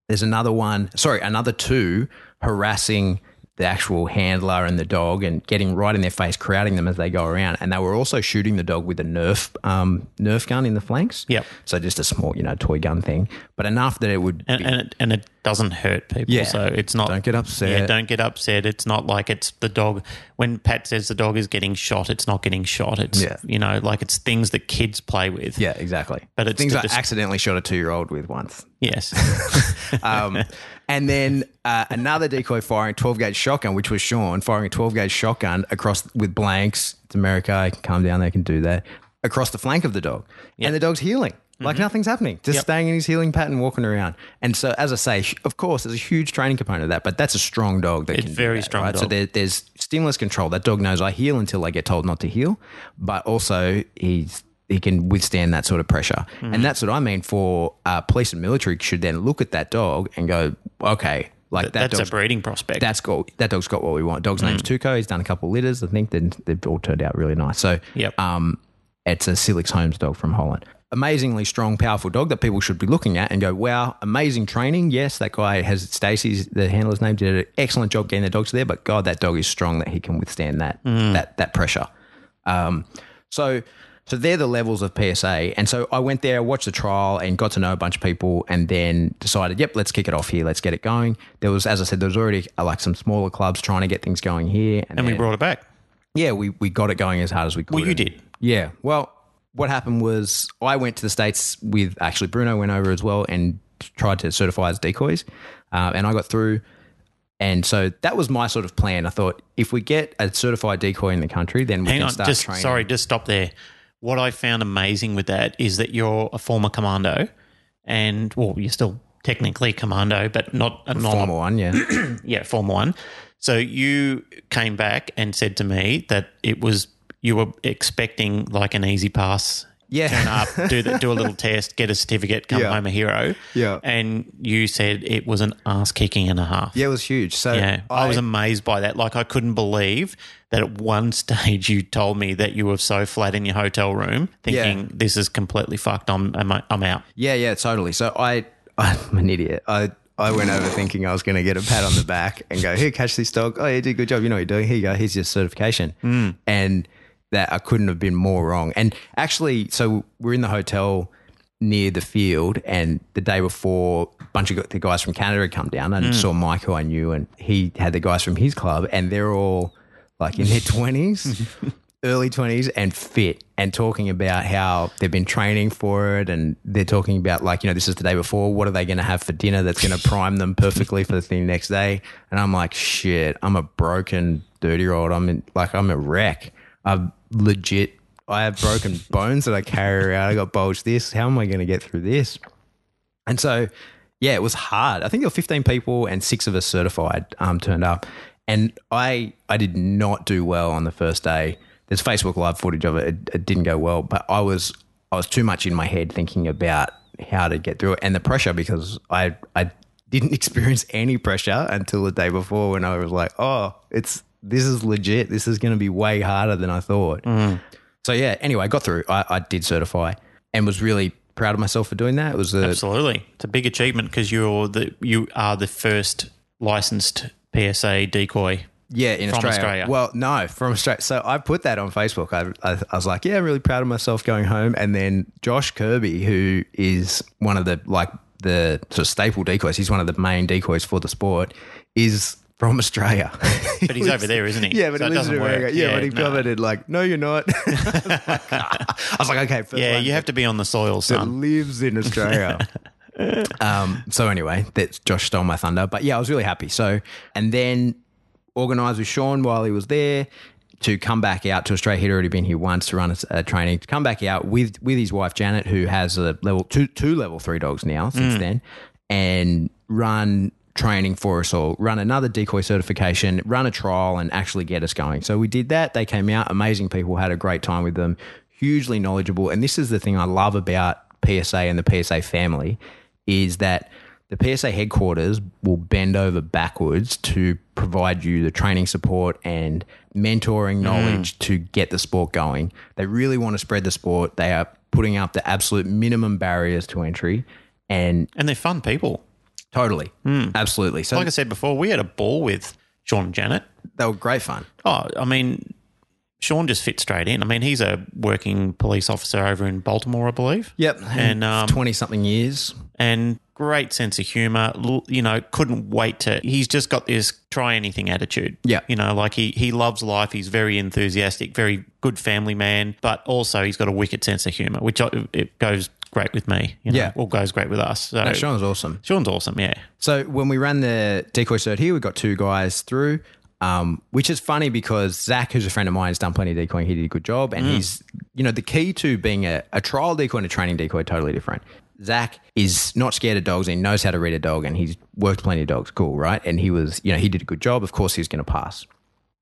Speaker 3: There's another one, sorry, another two harassing the actual handler and the dog and getting right in their face, crowding them as they go around. And they were also shooting the dog with a Nerf um, Nerf gun in the flanks.
Speaker 2: Yep.
Speaker 3: So just a small, you know, toy gun thing, but enough that it would.
Speaker 2: And,
Speaker 3: be,
Speaker 2: and, it, and it doesn't hurt people.
Speaker 3: Yeah.
Speaker 2: So it's not.
Speaker 3: Don't get upset.
Speaker 2: Yeah, don't get upset. It's not like it's the dog. When Pat says the dog is getting shot, it's not getting shot. It's,
Speaker 3: Yeah.
Speaker 2: you know, like it's things that kids play with.
Speaker 3: yeah, exactly.
Speaker 2: But it's
Speaker 3: things I
Speaker 2: dis-
Speaker 3: accidentally shot a two-year-old with once.
Speaker 2: Yes.
Speaker 3: Um, and then uh, another decoy firing 12 gauge shotgun, which was Sean firing a 12 gauge shotgun across with blanks. It's America. I can calm down. They can do that across the flank of the dog, and the dog's heeling. Like nothing's happening, just
Speaker 2: Yep.
Speaker 3: staying in his heeling pattern, walking around. And so, as I say, of course, there's a huge training component of that, but that's a strong dog that
Speaker 2: It's
Speaker 3: can do
Speaker 2: very
Speaker 3: that,
Speaker 2: strong
Speaker 3: right? So there, there's stimulus control. That dog knows I heel until I get told not to heel, but also he's he can withstand that sort of pressure.
Speaker 2: Mm-hmm.
Speaker 3: And that's what I mean for uh, police and military should then look at that dog and go, okay, like that
Speaker 2: That's a breeding prospect.
Speaker 3: that's got that dog's got what we want. Dog's name's
Speaker 2: Mm.
Speaker 3: Tuco. He's done a couple litters. I think then they've all turned out really nice. So
Speaker 2: Yep.
Speaker 3: um, it's a Silix Holmes dog from Holland. Amazingly strong, powerful dog that people should be looking at and go, wow, amazing training. Yes, that guy has Stacey's the handler's name did an excellent job getting the dogs there, but God, that dog is strong that he can withstand that that that pressure. Um, so so they're the levels of PSA. And so I went there, watched the trial, and got to know a bunch of people, and then decided, yep, let's kick it off here. Let's get it going. There was, as I said, there was already uh, like some smaller clubs trying to get things going here,
Speaker 2: and we
Speaker 3: then-
Speaker 2: brought it back.
Speaker 3: yeah, we, we got it going as hard as we could.
Speaker 2: Well, you
Speaker 3: And-
Speaker 2: did.
Speaker 3: Yeah. Well, what happened was I went to the States with actually Bruno went over as well and tried to certify as decoys. Uh, and I got through. And so that was my sort of plan. I thought if we get a certified decoy in the country, then we
Speaker 2: Hang
Speaker 3: can
Speaker 2: on,
Speaker 3: start
Speaker 2: just
Speaker 3: training.
Speaker 2: sorry, just stop there. What I found amazing with that is that you're a former commando, and well, you're still technically commando, but not a normal
Speaker 3: Formal one, yeah.
Speaker 2: yeah, Form One. So you came back and said to me that it was you were expecting like an easy pass
Speaker 3: Yeah.
Speaker 2: turn up, do the, do a little test, get a certificate, come
Speaker 3: Yeah.
Speaker 2: home a hero.
Speaker 3: Yeah.
Speaker 2: And you said it was an ass kicking and a half.
Speaker 3: Yeah, it was huge. So
Speaker 2: Yeah, I, was amazed by that. Like, I couldn't believe that at one stage you told me that you were so flat in your hotel room, thinking this is completely fucked. I'm I'm, I'm out.
Speaker 3: Yeah, yeah, totally. So I, I'm an idiot. I, I went over thinking I was going to get a pat on the back and go, here, catch this dog. Oh, you did a good job. You know what you're doing. Here you go. Here's your certification. Mm. And that I couldn't have been more wrong. And actually, so we're in the hotel near the field, and the day before, a bunch of the guys from Canada had come down and mm. saw Mike, who I knew, and he had the guys from his club, and they're all like in their 20s. early 20s and fit and talking about how they've been training for it and they're talking about like you know this is the day before what are they going to have for dinner that's going to prime them perfectly for the thing next day and i'm like shit i'm a broken 30 year old i'm in, like i'm a wreck i'm legit i have broken bones that i carry around i got bulged this how am i going to get through this and so, yeah, it was hard. I think there were 15 people and six of us certified um, turned up. And I I did not do well on the first day. There's Facebook Live footage of it. It, it didn't go well, but I was I was too much in my head thinking about how to get through it and the pressure because I I didn't experience any pressure until the day before when I was like, oh, it's this is legit. This is going to be way harder than I thought. Mm. So yeah. Anyway, I got through. I, I did certify and was really proud of myself for doing that. It was a
Speaker 2: Absolutely, it's a big achievement because you're the you are the first licensed PSA decoy.
Speaker 3: Yeah, in
Speaker 2: From
Speaker 3: Australia.
Speaker 2: Australia.
Speaker 3: Well, no, from Australia. So I put that on Facebook. I, I, I was like, yeah, I'm really proud of myself going home. And then Josh Kirby, who is one of the like the sort of staple decoys, he's one of the main decoys for the sport, is from Australia.
Speaker 2: But he's over there, isn't he?
Speaker 3: Yeah, but
Speaker 2: So
Speaker 3: he
Speaker 2: it
Speaker 3: lives in. America. Yeah,
Speaker 2: Yeah,
Speaker 3: but he
Speaker 2: no.
Speaker 3: commented like, "No, you're not." I was like, "Okay, first
Speaker 2: Yeah,
Speaker 3: one
Speaker 2: you have to be on the soil,
Speaker 3: that
Speaker 2: son.
Speaker 3: lives in Australia. um, so anyway, that's Josh stole my thunder. But yeah, I was really happy. So and then organised with Sean while he was there to come back out to Australia. He'd already been here once to run a, a training. To come back out with with his wife Janet, who has a level two two level three dogs now since then, and run training for us all, run another decoy certification, run a trial, and actually get us going. So we did that. They came out, amazing people, had a great time with them, hugely knowledgeable. And this is the thing I love about PSA and the PSA family is that the PSA headquarters will bend over backwards to provide you the training support and mentoring mm. knowledge to get the sport going. They really want to spread the sport. They are putting up the absolute minimum barriers to entry and
Speaker 2: And they're fun people.
Speaker 3: Totally, absolutely. So
Speaker 2: Like I said before, we had a ball with Sean and Janet.
Speaker 3: they were great fun.
Speaker 2: Oh, I mean, Sean just fit straight in. I mean, he's a working police officer over in Baltimore, I believe.
Speaker 3: Yep.
Speaker 2: And, um,
Speaker 3: 20 something years.
Speaker 2: and great sense of humor. You know, couldn't wait to. He's just got this try anything attitude.
Speaker 3: Yeah.
Speaker 2: you know, like he he loves life. He's very enthusiastic, very good family man, but also he's got a wicked sense of humor, which it goes great with me. You know,
Speaker 3: Yeah.
Speaker 2: or goes great with us. So
Speaker 3: No, Sean's awesome.
Speaker 2: Sean's awesome. Yeah,
Speaker 3: So when we ran the decoy cert here, we got two guys through, um, which is funny because Zach, who's a friend of mine, has done plenty of decoying. He did a good job, and he's you know the key to being a, a trial decoy and a training decoy totally different. Zach is not scared of dogs and he knows how to read a dog and he's worked plenty of dogs. Cool, right? And he was, you know, he did a good job. Of course, he was going to pass.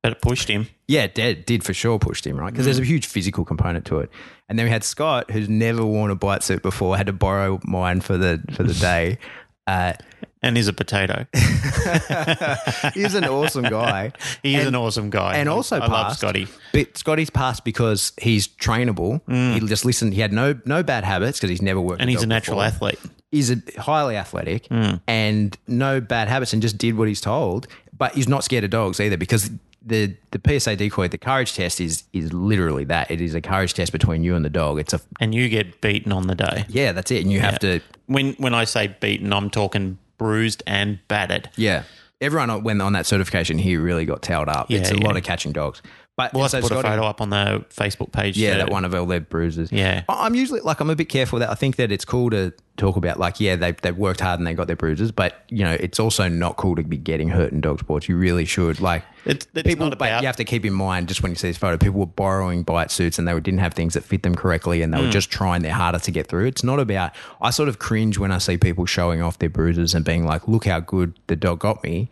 Speaker 2: But it pushed him.
Speaker 3: Yeah, it did, did for sure pushed him, right? Because there's a mm. huge physical component to it. And then we had Scott, who's never worn a bite suit before, had to borrow mine for the for the day. Uh,
Speaker 2: And he's a potato.
Speaker 3: he's an awesome guy.
Speaker 2: He is
Speaker 3: And-
Speaker 2: an awesome guy.
Speaker 3: and also
Speaker 2: I love
Speaker 3: passed.
Speaker 2: Scotty.
Speaker 3: But Scotty's passed because he's trainable. Mm. He just listened. He had no no bad habits because he's never worked.
Speaker 2: And he's a natural
Speaker 3: before.
Speaker 2: athlete.
Speaker 3: He's a highly athletic mm. and no bad habits, and just did what he's told. But he's not scared of dogs either because the the PSA decoy, the courage test is is literally that. It is a courage test between you and the dog. It's a
Speaker 2: And you get beaten on the day.
Speaker 3: yeah, that's it. And you have to
Speaker 2: When when I say beaten, I'm talking bruised and battered.
Speaker 3: yeah. Everyone on- when on that certification here really got towed up.
Speaker 2: Yeah,
Speaker 3: it's a
Speaker 2: yeah.
Speaker 3: lot of catching dogs. But
Speaker 2: We'll have
Speaker 3: so
Speaker 2: to put a photo up on the Facebook page.
Speaker 3: Yeah, that one of all their bruises.
Speaker 2: Yeah.
Speaker 3: I'm usually like I'm a bit careful with that. I think that it's cool to talk about like yeah they they've worked hard and they got their bruises, but you know it's also not cool to be getting hurt in dog sports. You really should like
Speaker 2: It's, it's
Speaker 3: people. but you have to keep in mind just when you see this photo, people were borrowing bite suits and they didn't have things that fit them correctly, and they
Speaker 2: Hmm.
Speaker 3: were just trying their hardest to get through. It's not about. I sort of cringe when I see people showing off their bruises and being like, "Look how good the dog got me,"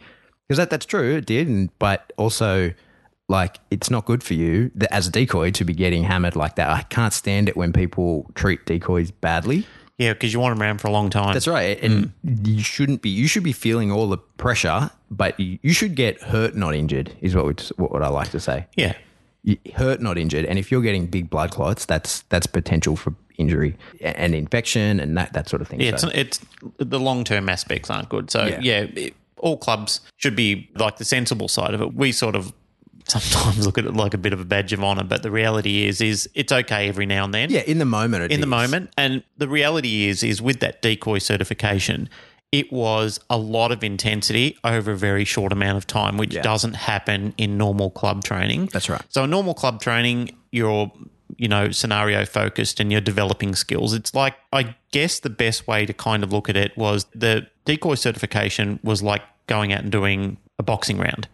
Speaker 3: because that that's true, it did, and but also Like it's not good for you as a decoy to be getting hammered like that. I can't stand it when people treat decoys badly.
Speaker 2: Yeah, because you want them around for a long time.
Speaker 3: That's right. And mm. you shouldn't be. You should be feeling all the pressure, but you, you should get hurt, not injured. Is what we, what I like to say.
Speaker 2: yeah.
Speaker 3: You- Hurt, not injured. And if you're getting big blood clots, that's that's potential for injury and infection and that that sort of thing.
Speaker 2: Yeah,
Speaker 3: So-
Speaker 2: it's, it's the long term aspects aren't good. So
Speaker 3: Yeah.
Speaker 2: yeah, it, all clubs should be like the sensible side of it. We sort of sometimes look at it like a bit of a badge of honor, but the reality is, is it's okay every now and then.
Speaker 3: yeah, in the moment. it
Speaker 2: in the moment. And the reality is, is with that decoy certification, it was a lot of intensity over a very short amount of time, which
Speaker 3: Yeah.
Speaker 2: doesn't happen in normal club training.
Speaker 3: That's right.
Speaker 2: So, in normal club training, you're you know scenario focused and you're developing skills. It's like I guess the best way to kind of look at it was the decoy certification was like going out and doing a boxing round.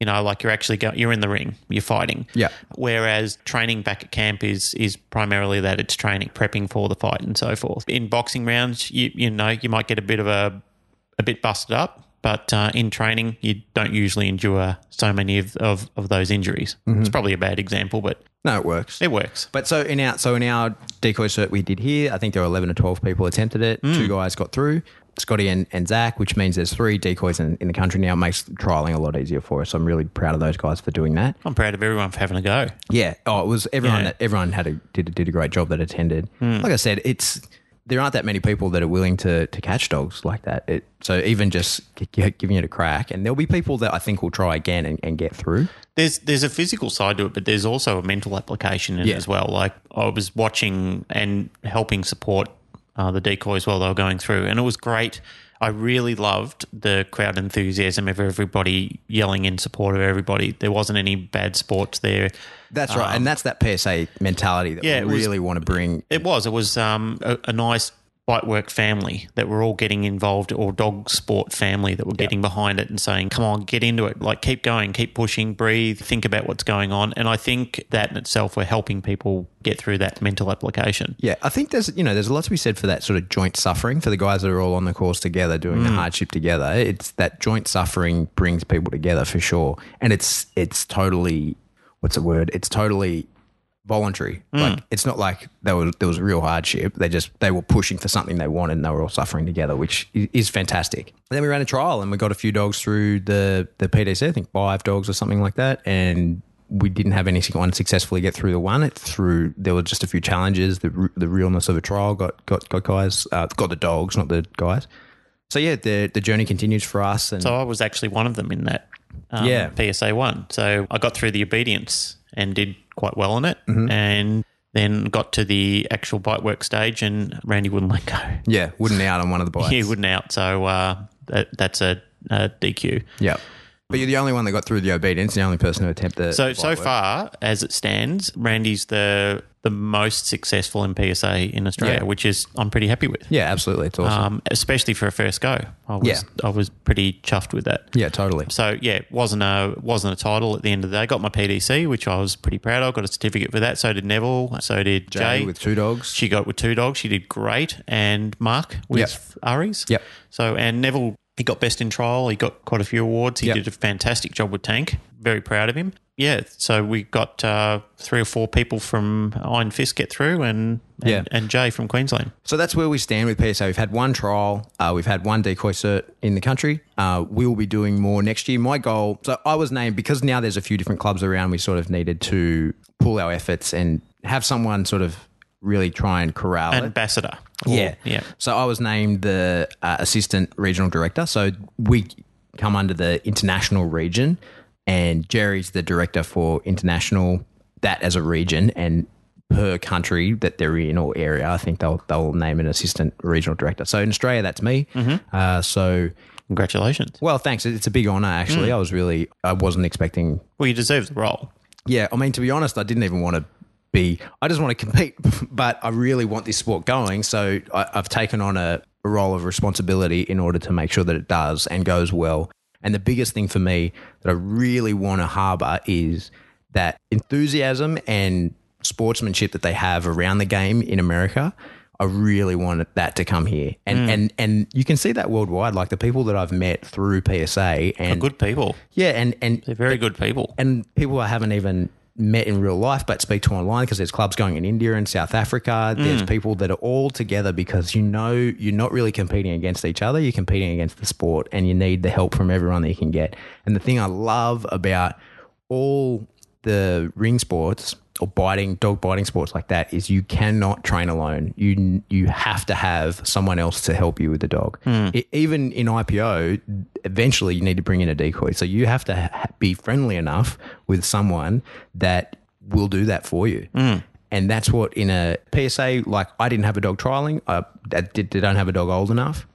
Speaker 2: You know, like you're actually go, you're in the ring, you're fighting.
Speaker 3: Yeah.
Speaker 2: Whereas training back at camp is is primarily that it's training, prepping for the fight and so forth. In boxing rounds, you you know you might get a bit of a a bit busted up, but uh, in training you don't usually endure so many of of, of those injuries. It's probably a bad example, but
Speaker 3: No, it works.
Speaker 2: it works.
Speaker 3: But so in our so in our decoy cert we did here, I think there were eleven or twelve people attempted it.
Speaker 2: Mm.
Speaker 3: Two guys got through, Scotty and, and Zach, which means there's three decoys in, in the country now. It makes trialing a lot easier for us. So I'm really proud of those guys for doing that.
Speaker 2: I'm proud of everyone for having a go.
Speaker 3: Yeah. Oh, it was everyone.
Speaker 2: Yeah.
Speaker 3: That, everyone had a did, a- did a great job that attended.
Speaker 2: Hmm.
Speaker 3: Like I said, it's there aren't that many people that are willing to to catch dogs like that. It, so even just giving it a crack, and there'll be people that I think will try again and, and get through.
Speaker 2: There's there's a physical side to it, but there's also a mental application in
Speaker 3: Yeah.
Speaker 2: it as well. Like I was watching and helping support uh, the decoys while they were going through, and it was great. I really loved the crowd enthusiasm of everybody yelling in support of everybody. There wasn't any bad sports there.
Speaker 3: That's right, and that's that PSA mentality that
Speaker 2: Um, yeah,
Speaker 3: we
Speaker 2: was-
Speaker 3: really want to bring.
Speaker 2: It was. It was um, a, a nice bite work family that were all getting involved, or dog sport family that were getting behind it and saying, "Come on, get into it! Like, keep going, keep pushing, breathe, think about what's going on." And I think that in itself, we're helping people get through that mental application.
Speaker 3: Yeah, I think there's you know there's a lot to be said for that sort of joint suffering for the guys that are all on the course together doing
Speaker 2: Mm.
Speaker 3: the hardship together. It's that joint suffering brings people together for sure, and it's it's totally what's the word? It's totally voluntary.
Speaker 2: Mm.
Speaker 3: Like it's not like there was there was real hardship. They just they were pushing for something they wanted, and they were all suffering together, which is fantastic. And then we ran a trial, and we got a few dogs through the the PDC. I think five dogs or something like that, and we didn't have anyone successfully get through the one. It through there were just a few challenges. The the realness of a trial got got got guys uh, got the dogs, not the guys. So yeah, the the journey continues for us, and
Speaker 2: So I was actually one of them in that um,
Speaker 3: Yeah.
Speaker 2: PSA one. So I got through the obedience and did quite well on it,
Speaker 3: Mm-hmm.
Speaker 2: and then got to the actual bite work stage, and Randy wouldn't let go.
Speaker 3: yeah, wouldn't out on one of the bites.
Speaker 2: He wouldn't out. So uh, that, that's a, a DQ.
Speaker 3: Yeah, but you're the only one that got through the obedience. The only person who attempted.
Speaker 2: So
Speaker 3: the
Speaker 2: so
Speaker 3: bite work.
Speaker 2: far as it stands, Randy's the the most successful in PSA in Australia,
Speaker 3: Yeah.
Speaker 2: which is I'm pretty happy with.
Speaker 3: yeah, absolutely, it's awesome.
Speaker 2: Um, especially for a first go, I was
Speaker 3: Yeah.
Speaker 2: I was pretty chuffed with that.
Speaker 3: yeah, totally.
Speaker 2: So yeah, it wasn't a wasn't a title at the end of the day. Got my PDC, which I was pretty proud of. Got a certificate for that. So did Neville. So did Jay.
Speaker 3: Jay with two dogs.
Speaker 2: she got with two dogs. She did great. And Mark with Aries.
Speaker 3: Yep.
Speaker 2: So and Neville, he got best in trial. He got quite a few awards. He
Speaker 3: Yep.
Speaker 2: did a fantastic job with Tank. Very proud of him. Yeah. So we got uh, three or four people from Iron Fist get through, and and,
Speaker 3: Yeah.
Speaker 2: and Jay from Queensland.
Speaker 3: So that's where we stand with PSA. We've had one trial, uh, we've had one decoy cert in the country. Uh, we will be doing more next year. My goal, so I was named because now there's a few different clubs around. We sort of needed to pull our efforts and have someone sort of really try and corral it.
Speaker 2: Or-
Speaker 3: Yeah.
Speaker 2: Yeah.
Speaker 3: So I was named the uh, assistant regional director. So we come under the international region, and Jerry's the director for international, that as a region. And per country that they're in or area, I think they'll, they'll name an assistant regional director. So in Australia, that's me. Uh, so,
Speaker 2: Congratulations.
Speaker 3: well, thanks. It's a big honor, actually. I was really, I wasn't expecting
Speaker 2: Well, you deserve the role.
Speaker 3: yeah, I mean, to be honest, I didn't even want to be. I just want to compete, but I really want this sport going. So I, I've taken on a, a role of responsibility in order to make sure that it does and goes well. And the biggest thing for me that I really want to harbour is that enthusiasm and sportsmanship that they have around the game in America. I really wanted that to come here, and mm. and and you can see that worldwide. Like the people that I've met through PSA, and
Speaker 2: Good people.
Speaker 3: yeah, and and
Speaker 2: They're very good people.
Speaker 3: and people I haven't even met in real life but speak to online because there's clubs going in India and South Africa. There's mm. people that are all together because you know you're not really competing against each other, you're competing against the sport and you need the help from everyone that you can get. And the thing I love about all the ring sports or biting dog biting sports like that is you cannot train alone. You you have to have someone else to help you with the dog. Hmm. E- even in IPO, eventually you need to bring in a decoy. So you have to ha- be friendly enough with someone that will do that for you. Hmm. And that's what in a PSA, like I didn't have a dog trialing. I, I did, don't have a dog old enough.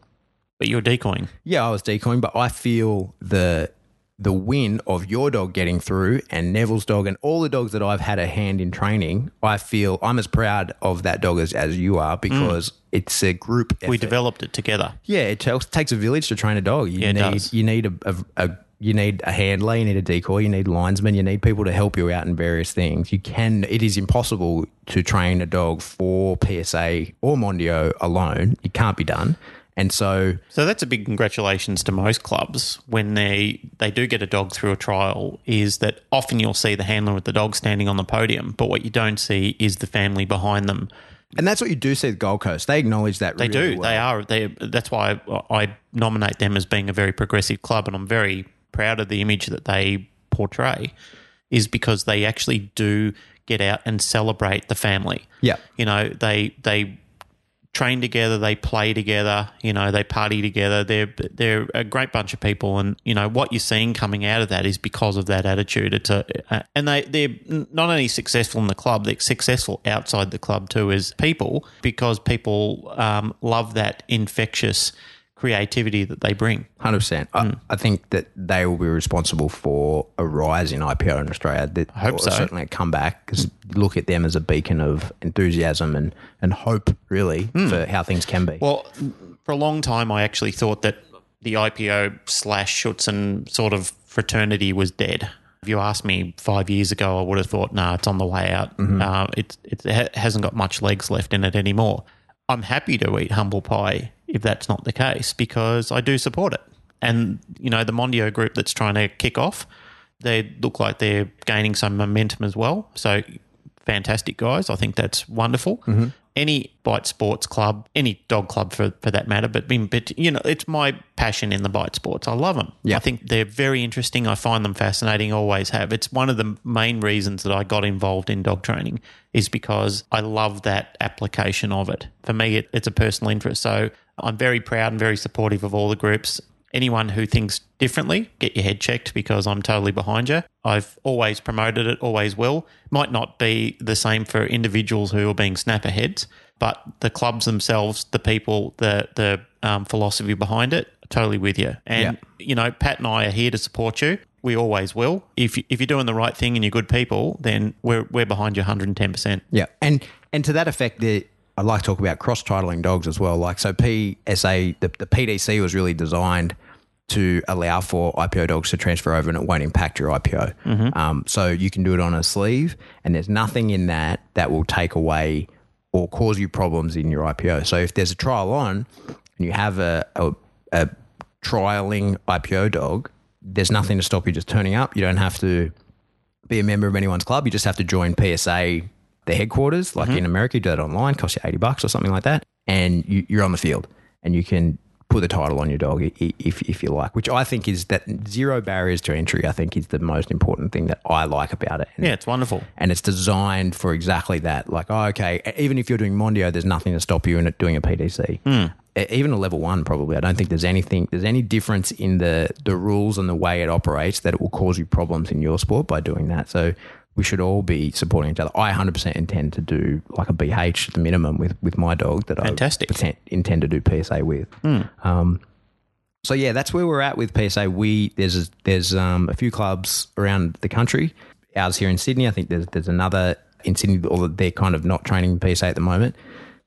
Speaker 2: But you're decoying.
Speaker 3: Yeah, I was decoying, but I feel the the win of your dog getting through and Neville's dog and all the dogs that I've had a hand in training, I feel I'm as proud of that dog as, as you are because it's a group effort.
Speaker 2: We developed it together.
Speaker 3: Yeah, it takes, takes a village to train a dog. You
Speaker 2: Yeah,
Speaker 3: need
Speaker 2: does.
Speaker 3: you need a, a, a you need a handler, you need a decoy, you need linesmen, you need people to help you out in various things. You can it is impossible to train a dog for PSA or Mondio alone. It can't be done. And so
Speaker 2: So that's a big congratulations to most clubs when they they do get a dog through a trial. Is that often you'll see the handler with the dog standing on the podium, but what you don't see is the family behind them.
Speaker 3: and that's what you do see at Gold Coast. They acknowledge that
Speaker 2: They
Speaker 3: really
Speaker 2: do.
Speaker 3: well.
Speaker 2: They are. They. That's why I, I nominate them as being a very progressive club, and I'm very proud of the image that they portray. Is because they actually do get out and celebrate the family.
Speaker 3: Yeah.
Speaker 2: You know, they they train together, they play together, you know, they party together. They're they're a great bunch of people, and you know what you're seeing coming out of that is because of that attitude. It's a and they they're not only successful in the club, they're successful outside the club too as people because people um, love that infectious creativity that they bring.
Speaker 3: Hundred percent.
Speaker 2: Hmm.
Speaker 3: I, I think that they will be responsible for a rise in IPO in Australia. That,
Speaker 2: I hope so.
Speaker 3: Certainly a comeback because look at them as a beacon of enthusiasm and and hope, really, for how things can be.
Speaker 2: Well, for a long time, I actually thought that the IPO slash Schutzhund sort of fraternity was dead. If you asked me five years ago, I would have thought, nah, it's on the way out. Uh, it, it ha- hasn't got much legs left in it anymore. I'm happy to eat humble pie if that's not the case because I do support it. And, you know, the Mondio group that's trying to kick off, they look like they're gaining some momentum as well. So fantastic guys. I think that's wonderful. Mm-hmm. Any bite sports club, any dog club for, for that matter, but, but you know, it's my passion in the bite sports. I love them.
Speaker 3: Yeah.
Speaker 2: I think they're very interesting. I find them fascinating. Always have. It's one of the main reasons that I got involved in dog training is because I love that application of it. For me, it, it's a personal interest. So I'm very proud and very supportive of all the groups. Anyone who thinks differently, get your head checked because I'm totally behind you. I've always promoted it, always will. Might not be the same for individuals who are being snapper heads, but the clubs themselves, the people, the the um, philosophy behind it, totally with you. And you know, Pat and I are here to support you. We always will. If if you're doing the right thing and you're good people, then we're we're behind you 110. percent
Speaker 3: Yeah, and and to that effect, the, I'd like to talk about cross titling dogs as well. Like so, PSA the, the PDC was really designed to allow for IPO dogs to transfer over, and it won't impact your IPO. Um, so you can do it on a sleeve, and there's nothing in that that will take away or cause you problems in your IPO. So if there's a trial on, and you have a, a, a trialing IPO dog, there's nothing to stop you just turning up. You don't have to be a member of anyone's club. You just have to join PSA, the headquarters, like in America. You do that online, costs you 80 bucks or something like that. And you, you're on the field and you can put the title on your dog if, if you like, which I think is that zero barriers to entry, I think is the most important thing that I like about it. And,
Speaker 2: Yeah, it's wonderful.
Speaker 3: and it's designed for exactly that. Like, oh, okay, even if you're doing Mondio, there's nothing to stop you in it doing a PDC. Hmm. E- Even a level one, probably. I don't think there's anything, there's any difference in the the rules and the way it operates that it will cause you problems in your sport by doing that. So we should all be supporting each other. I 100% intend to do like a BH at the minimum with with my dog that
Speaker 2: Fantastic.
Speaker 3: I pretend- intend to do PSA with. Um, so yeah, that's where we're at with PSA. We there's there's um, a few clubs around the country. Ours here in Sydney. I think there's there's another in Sydney, although they're kind of not training PSA at the moment.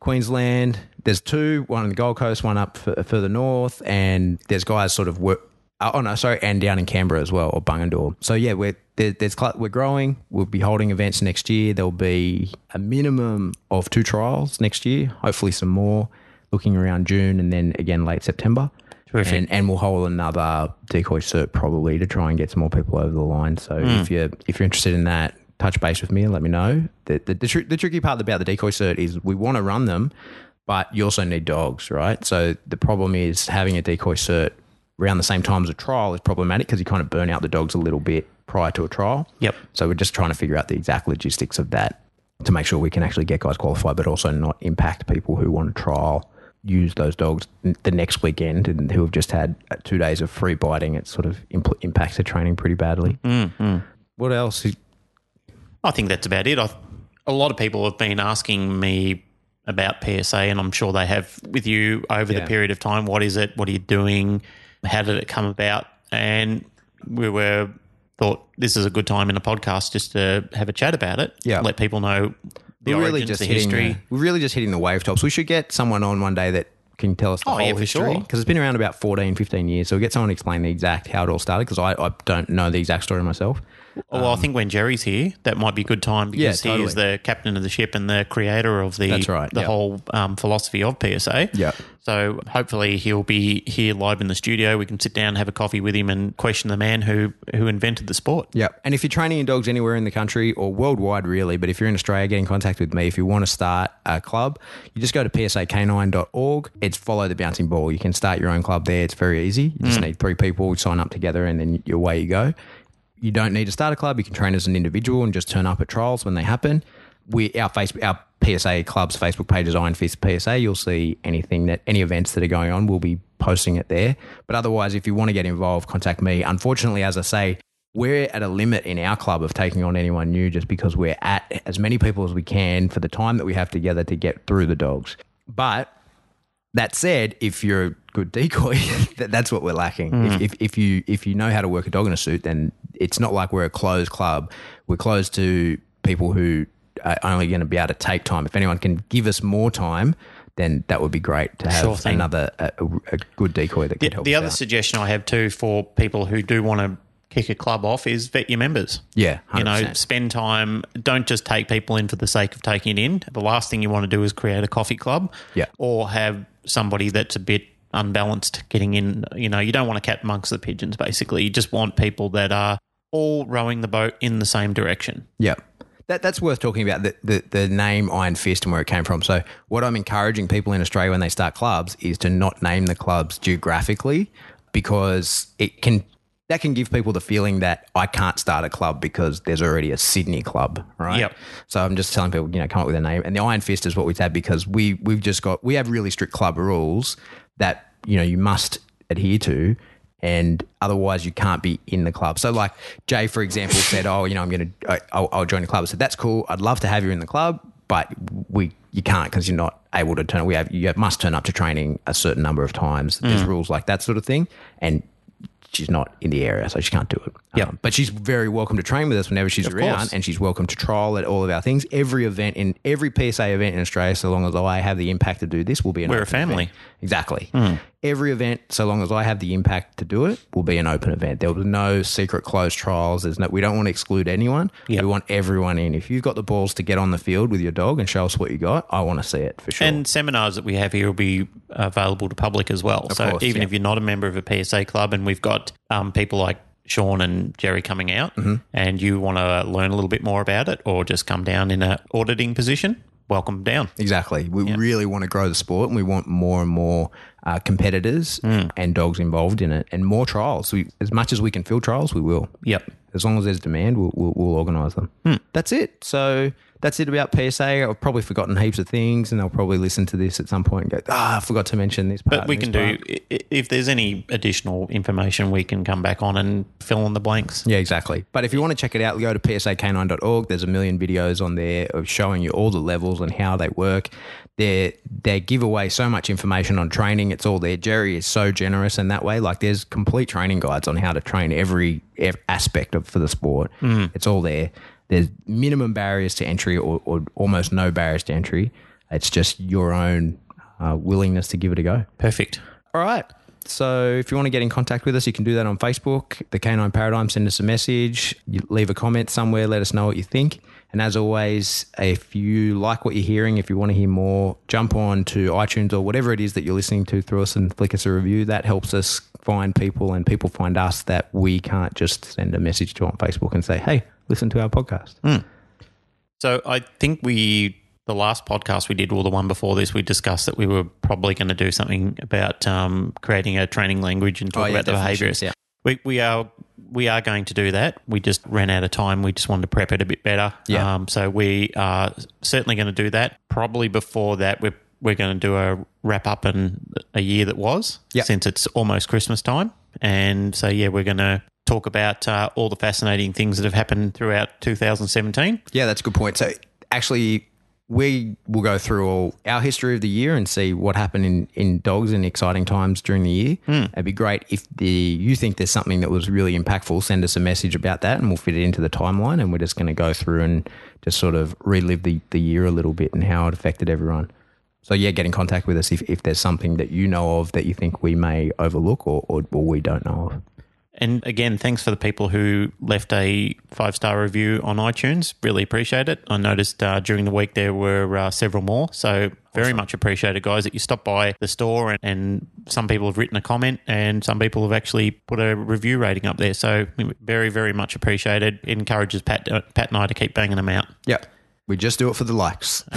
Speaker 3: Queensland, there's two, one on the Gold Coast, one up f- further north, and there's guys sort of work Uh, oh no, sorry, and down in Canberra as well, or Bungendore. So yeah, we're there, there's we're growing. We'll be holding events next year. There'll be a minimum of two trials next year. Hopefully, some more. Looking around June and then again late September.
Speaker 2: Terrific.
Speaker 3: And, and we'll hold another decoy cert probably to try and get some more people over the line. So if you're if you're interested in that, touch base with me and let me know. The the, the, tr- the tricky part about the decoy cert is we want to run them, but you also need dogs, right? So the problem is having a decoy cert around the same time as a trial is problematic because you kind of burn out the dogs a little bit prior to a trial.
Speaker 2: Yep.
Speaker 3: So we're just trying to figure out the exact logistics of that to make sure we can actually get guys qualified, but also not impact people who want to trial use those dogs the next weekend and who have just had uh, two days of free biting. It sort of impl- impacts their training pretty badly. What else?
Speaker 2: I think that's about it. I, a lot of people have been asking me about PSA, and I'm sure they have with you over
Speaker 3: Yeah.
Speaker 2: the period of time. What is it? What are you doing? How did it come about? And we were thought this is a good time in a podcast just to have a chat about it.
Speaker 3: Yeah.
Speaker 2: let people know the
Speaker 3: we're
Speaker 2: origins,
Speaker 3: really just
Speaker 2: the history.
Speaker 3: The, we're really just hitting the wave tops. We should get someone on one day that can tell us the
Speaker 2: Oh,
Speaker 3: whole
Speaker 2: yeah,
Speaker 3: history
Speaker 2: sure.
Speaker 3: because it's been around about 14, 15 years. So we get someone to explain the exact how it all started because I, I don't know the exact story myself.
Speaker 2: Well, I think when Jerry's here, that might be a good time because
Speaker 3: Yeah,
Speaker 2: he is the captain of the ship and the creator of the
Speaker 3: That's right,
Speaker 2: the
Speaker 3: yeah.
Speaker 2: whole um, philosophy of PSA.
Speaker 3: Yeah.
Speaker 2: So hopefully he'll be here live in the studio. We can sit down, have a coffee with him, and question the man who who invented the sport.
Speaker 3: Yeah. And if you're training in dogs anywhere in the country or worldwide, really, but if you're in Australia, get in contact with me. If you want to start a club, you just go to psak9.org. It's follow the bouncing ball. You can start your own club there. It's very easy. You just need three people, sign up together, and then away you go. You don't need to start a club. You can train as an individual and just turn up at trials when they happen. We our Facebook our PSA club's Facebook page is Iron Fist PSA. You'll see anything that any events that are going on. We'll be posting it there. But otherwise, if you want to get involved, contact me. Unfortunately, as I say, we're at a limit in our club of taking on anyone new just because we're at as many people as we can for the time that we have together to get through the dogs. But that said, if you're a good decoy, that's what we're lacking. Hmm. If, if, if you if you know how to work a dog in a suit, then it's not like we're a closed club. We're closed to people who are only going to be able to take time. If anyone can give us more time, then that would be great to have
Speaker 2: Sure
Speaker 3: another a, a, good decoy that
Speaker 2: The,
Speaker 3: could help.
Speaker 2: the other
Speaker 3: out.
Speaker 2: suggestion I have too for people who do want to kick a club off is vet your members.
Speaker 3: yeah, 100%.
Speaker 2: You know, spend time. Don't just take people in for the sake of taking it in. The last thing you want to do is create a coffee club,
Speaker 3: Yeah.
Speaker 2: or have somebody that's a bit unbalanced getting in. You know, you don't want to cat amongst the pigeons. Basically, you just want people that are all rowing the boat in the same direction.
Speaker 3: Yeah. That, that's worth talking about the, the, the name Iron Fist and where it came from. So, what I'm encouraging people in Australia when they start clubs is to not name the clubs geographically because it can that can give people the feeling that I can't start a club because there's already a Sydney club, right?
Speaker 2: Yep.
Speaker 3: So I'm just telling people, you know, come up with a name. And the Iron Fist is what we've had because we we've just got we have really strict club rules that you know you must adhere to, and otherwise you can't be in the club. So like Jay, for example, said, "Oh, you know, I'm going to I'll, I'll join the club." I said, "That's cool. I'd love to have you in the club, but we you can't because you're not able to turn. We have you must turn up to training a certain number of times. There's
Speaker 2: Mm.
Speaker 3: rules like that sort of thing, and." She's not in the area, so she can't do it.
Speaker 2: Yeah,
Speaker 3: Um, but she's very welcome to train with us whenever she's around,
Speaker 2: course.
Speaker 3: and she's welcome to trial at all of our things. Every event in every PSA event in Australia, so long as I have the impact to do this, will be an
Speaker 2: We're a family.
Speaker 3: event. Exactly.
Speaker 2: Hmm.
Speaker 3: Every event, so long as I have the impact to do it, will be an open event. There will be no secret closed trials. There's no. We don't want to exclude anyone.
Speaker 2: Yep.
Speaker 3: We want everyone in. If you've got the balls to get on the field with your dog and show us what you got, I want to see it for sure.
Speaker 2: And seminars that we have here will be available to public as well. so
Speaker 3: course,
Speaker 2: even
Speaker 3: yeah.
Speaker 2: if you're not a member of a PSA club, and we've got um, people like Sean and Jerry coming out,
Speaker 3: Mm-hmm.
Speaker 2: and you want to learn a little bit more about it, or just come down in an auditing position, welcome down.
Speaker 3: Exactly. We really want to grow the sport and we want more and more uh, competitors
Speaker 2: Hmm.
Speaker 3: and dogs involved in it and more trials. We, as much as we can fill trials, we will.
Speaker 2: Yep.
Speaker 3: As long as there's demand, we'll, we'll, we'll organise them.
Speaker 2: Hmm.
Speaker 3: That's it. So that's it about PSA. I've probably forgotten heaps of things and they'll probably listen to this at some point and go, ah, I forgot to mention this part.
Speaker 2: But we can do
Speaker 3: part."
Speaker 2: if there's any additional information, we can come back on and fill in the blanks.
Speaker 3: Yeah, exactly. But if you want to check it out, go to psak9.org. There's a million videos on there of showing you all the levels and how they work. They they give away so much information on training. It's all there. Jerry is so generous in that way. Like there's complete training guides on how to train every, ev aspect of for the sport. It's all there. There's minimum barriers to entry or, or almost no barriers to entry. It's just your own uh, willingness to give it a go.
Speaker 2: Perfect.
Speaker 3: All right. So if you want to get in contact with us, you can do that on Facebook, the Canine Paradigm. Send us a message, you leave a comment somewhere, let us know what you think. And as always, if you like what you're hearing, if you want to hear more, jump on to iTunes or whatever it is that you're listening to through us and flick us a review. That helps us find people and people find us that we can't just send a message to on Facebook and say, hey, listen to our podcast.
Speaker 2: So I think we the last podcast we did, or the one before this, we discussed that we were probably going to do something about um, creating a training language and talk
Speaker 3: Oh, yeah,
Speaker 2: about the behaviours.
Speaker 3: yeah.
Speaker 2: We, we are we are going to do that. We just ran out of time. We just wanted to prep it a bit better.
Speaker 3: Yeah.
Speaker 2: Um, so we are certainly going to do that. Probably before that, we're we're going to do a wrap up in a year that was,
Speaker 3: Yeah.
Speaker 2: since it's almost Christmas time. And so yeah, we're going to talk about uh, all the fascinating things that have happened throughout 2017.
Speaker 3: Yeah, that's a good point. So actually, we will go through all our history of the year and see what happened in, in dogs in exciting times during the year. It'd be great if the you think there's something that was really impactful. Send us a message about that, and we'll fit it into the timeline. And we're just going to go through and just sort of relive the, the year a little bit and how it affected everyone. So yeah, get in contact with us if, if there's something that you know of that you think we may overlook or, or, or we don't know of.
Speaker 2: And again, thanks for the people who left a five star review on iTunes. Really appreciate it. I noticed uh, during the week there were uh, several more. So, very much appreciated, guys, that you stopped by the store and, and some people have written a comment and some people have actually put a review rating up there. So, very, very much appreciated. It encourages Pat, uh, Pat and I to keep banging them out.
Speaker 3: Yep. We just do it for the likes.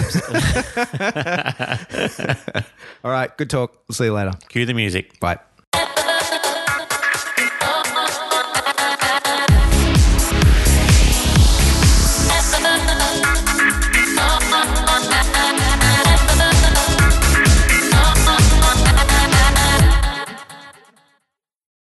Speaker 3: All right. Good talk. We'll see you later.
Speaker 2: Cue the music.
Speaker 3: Bye.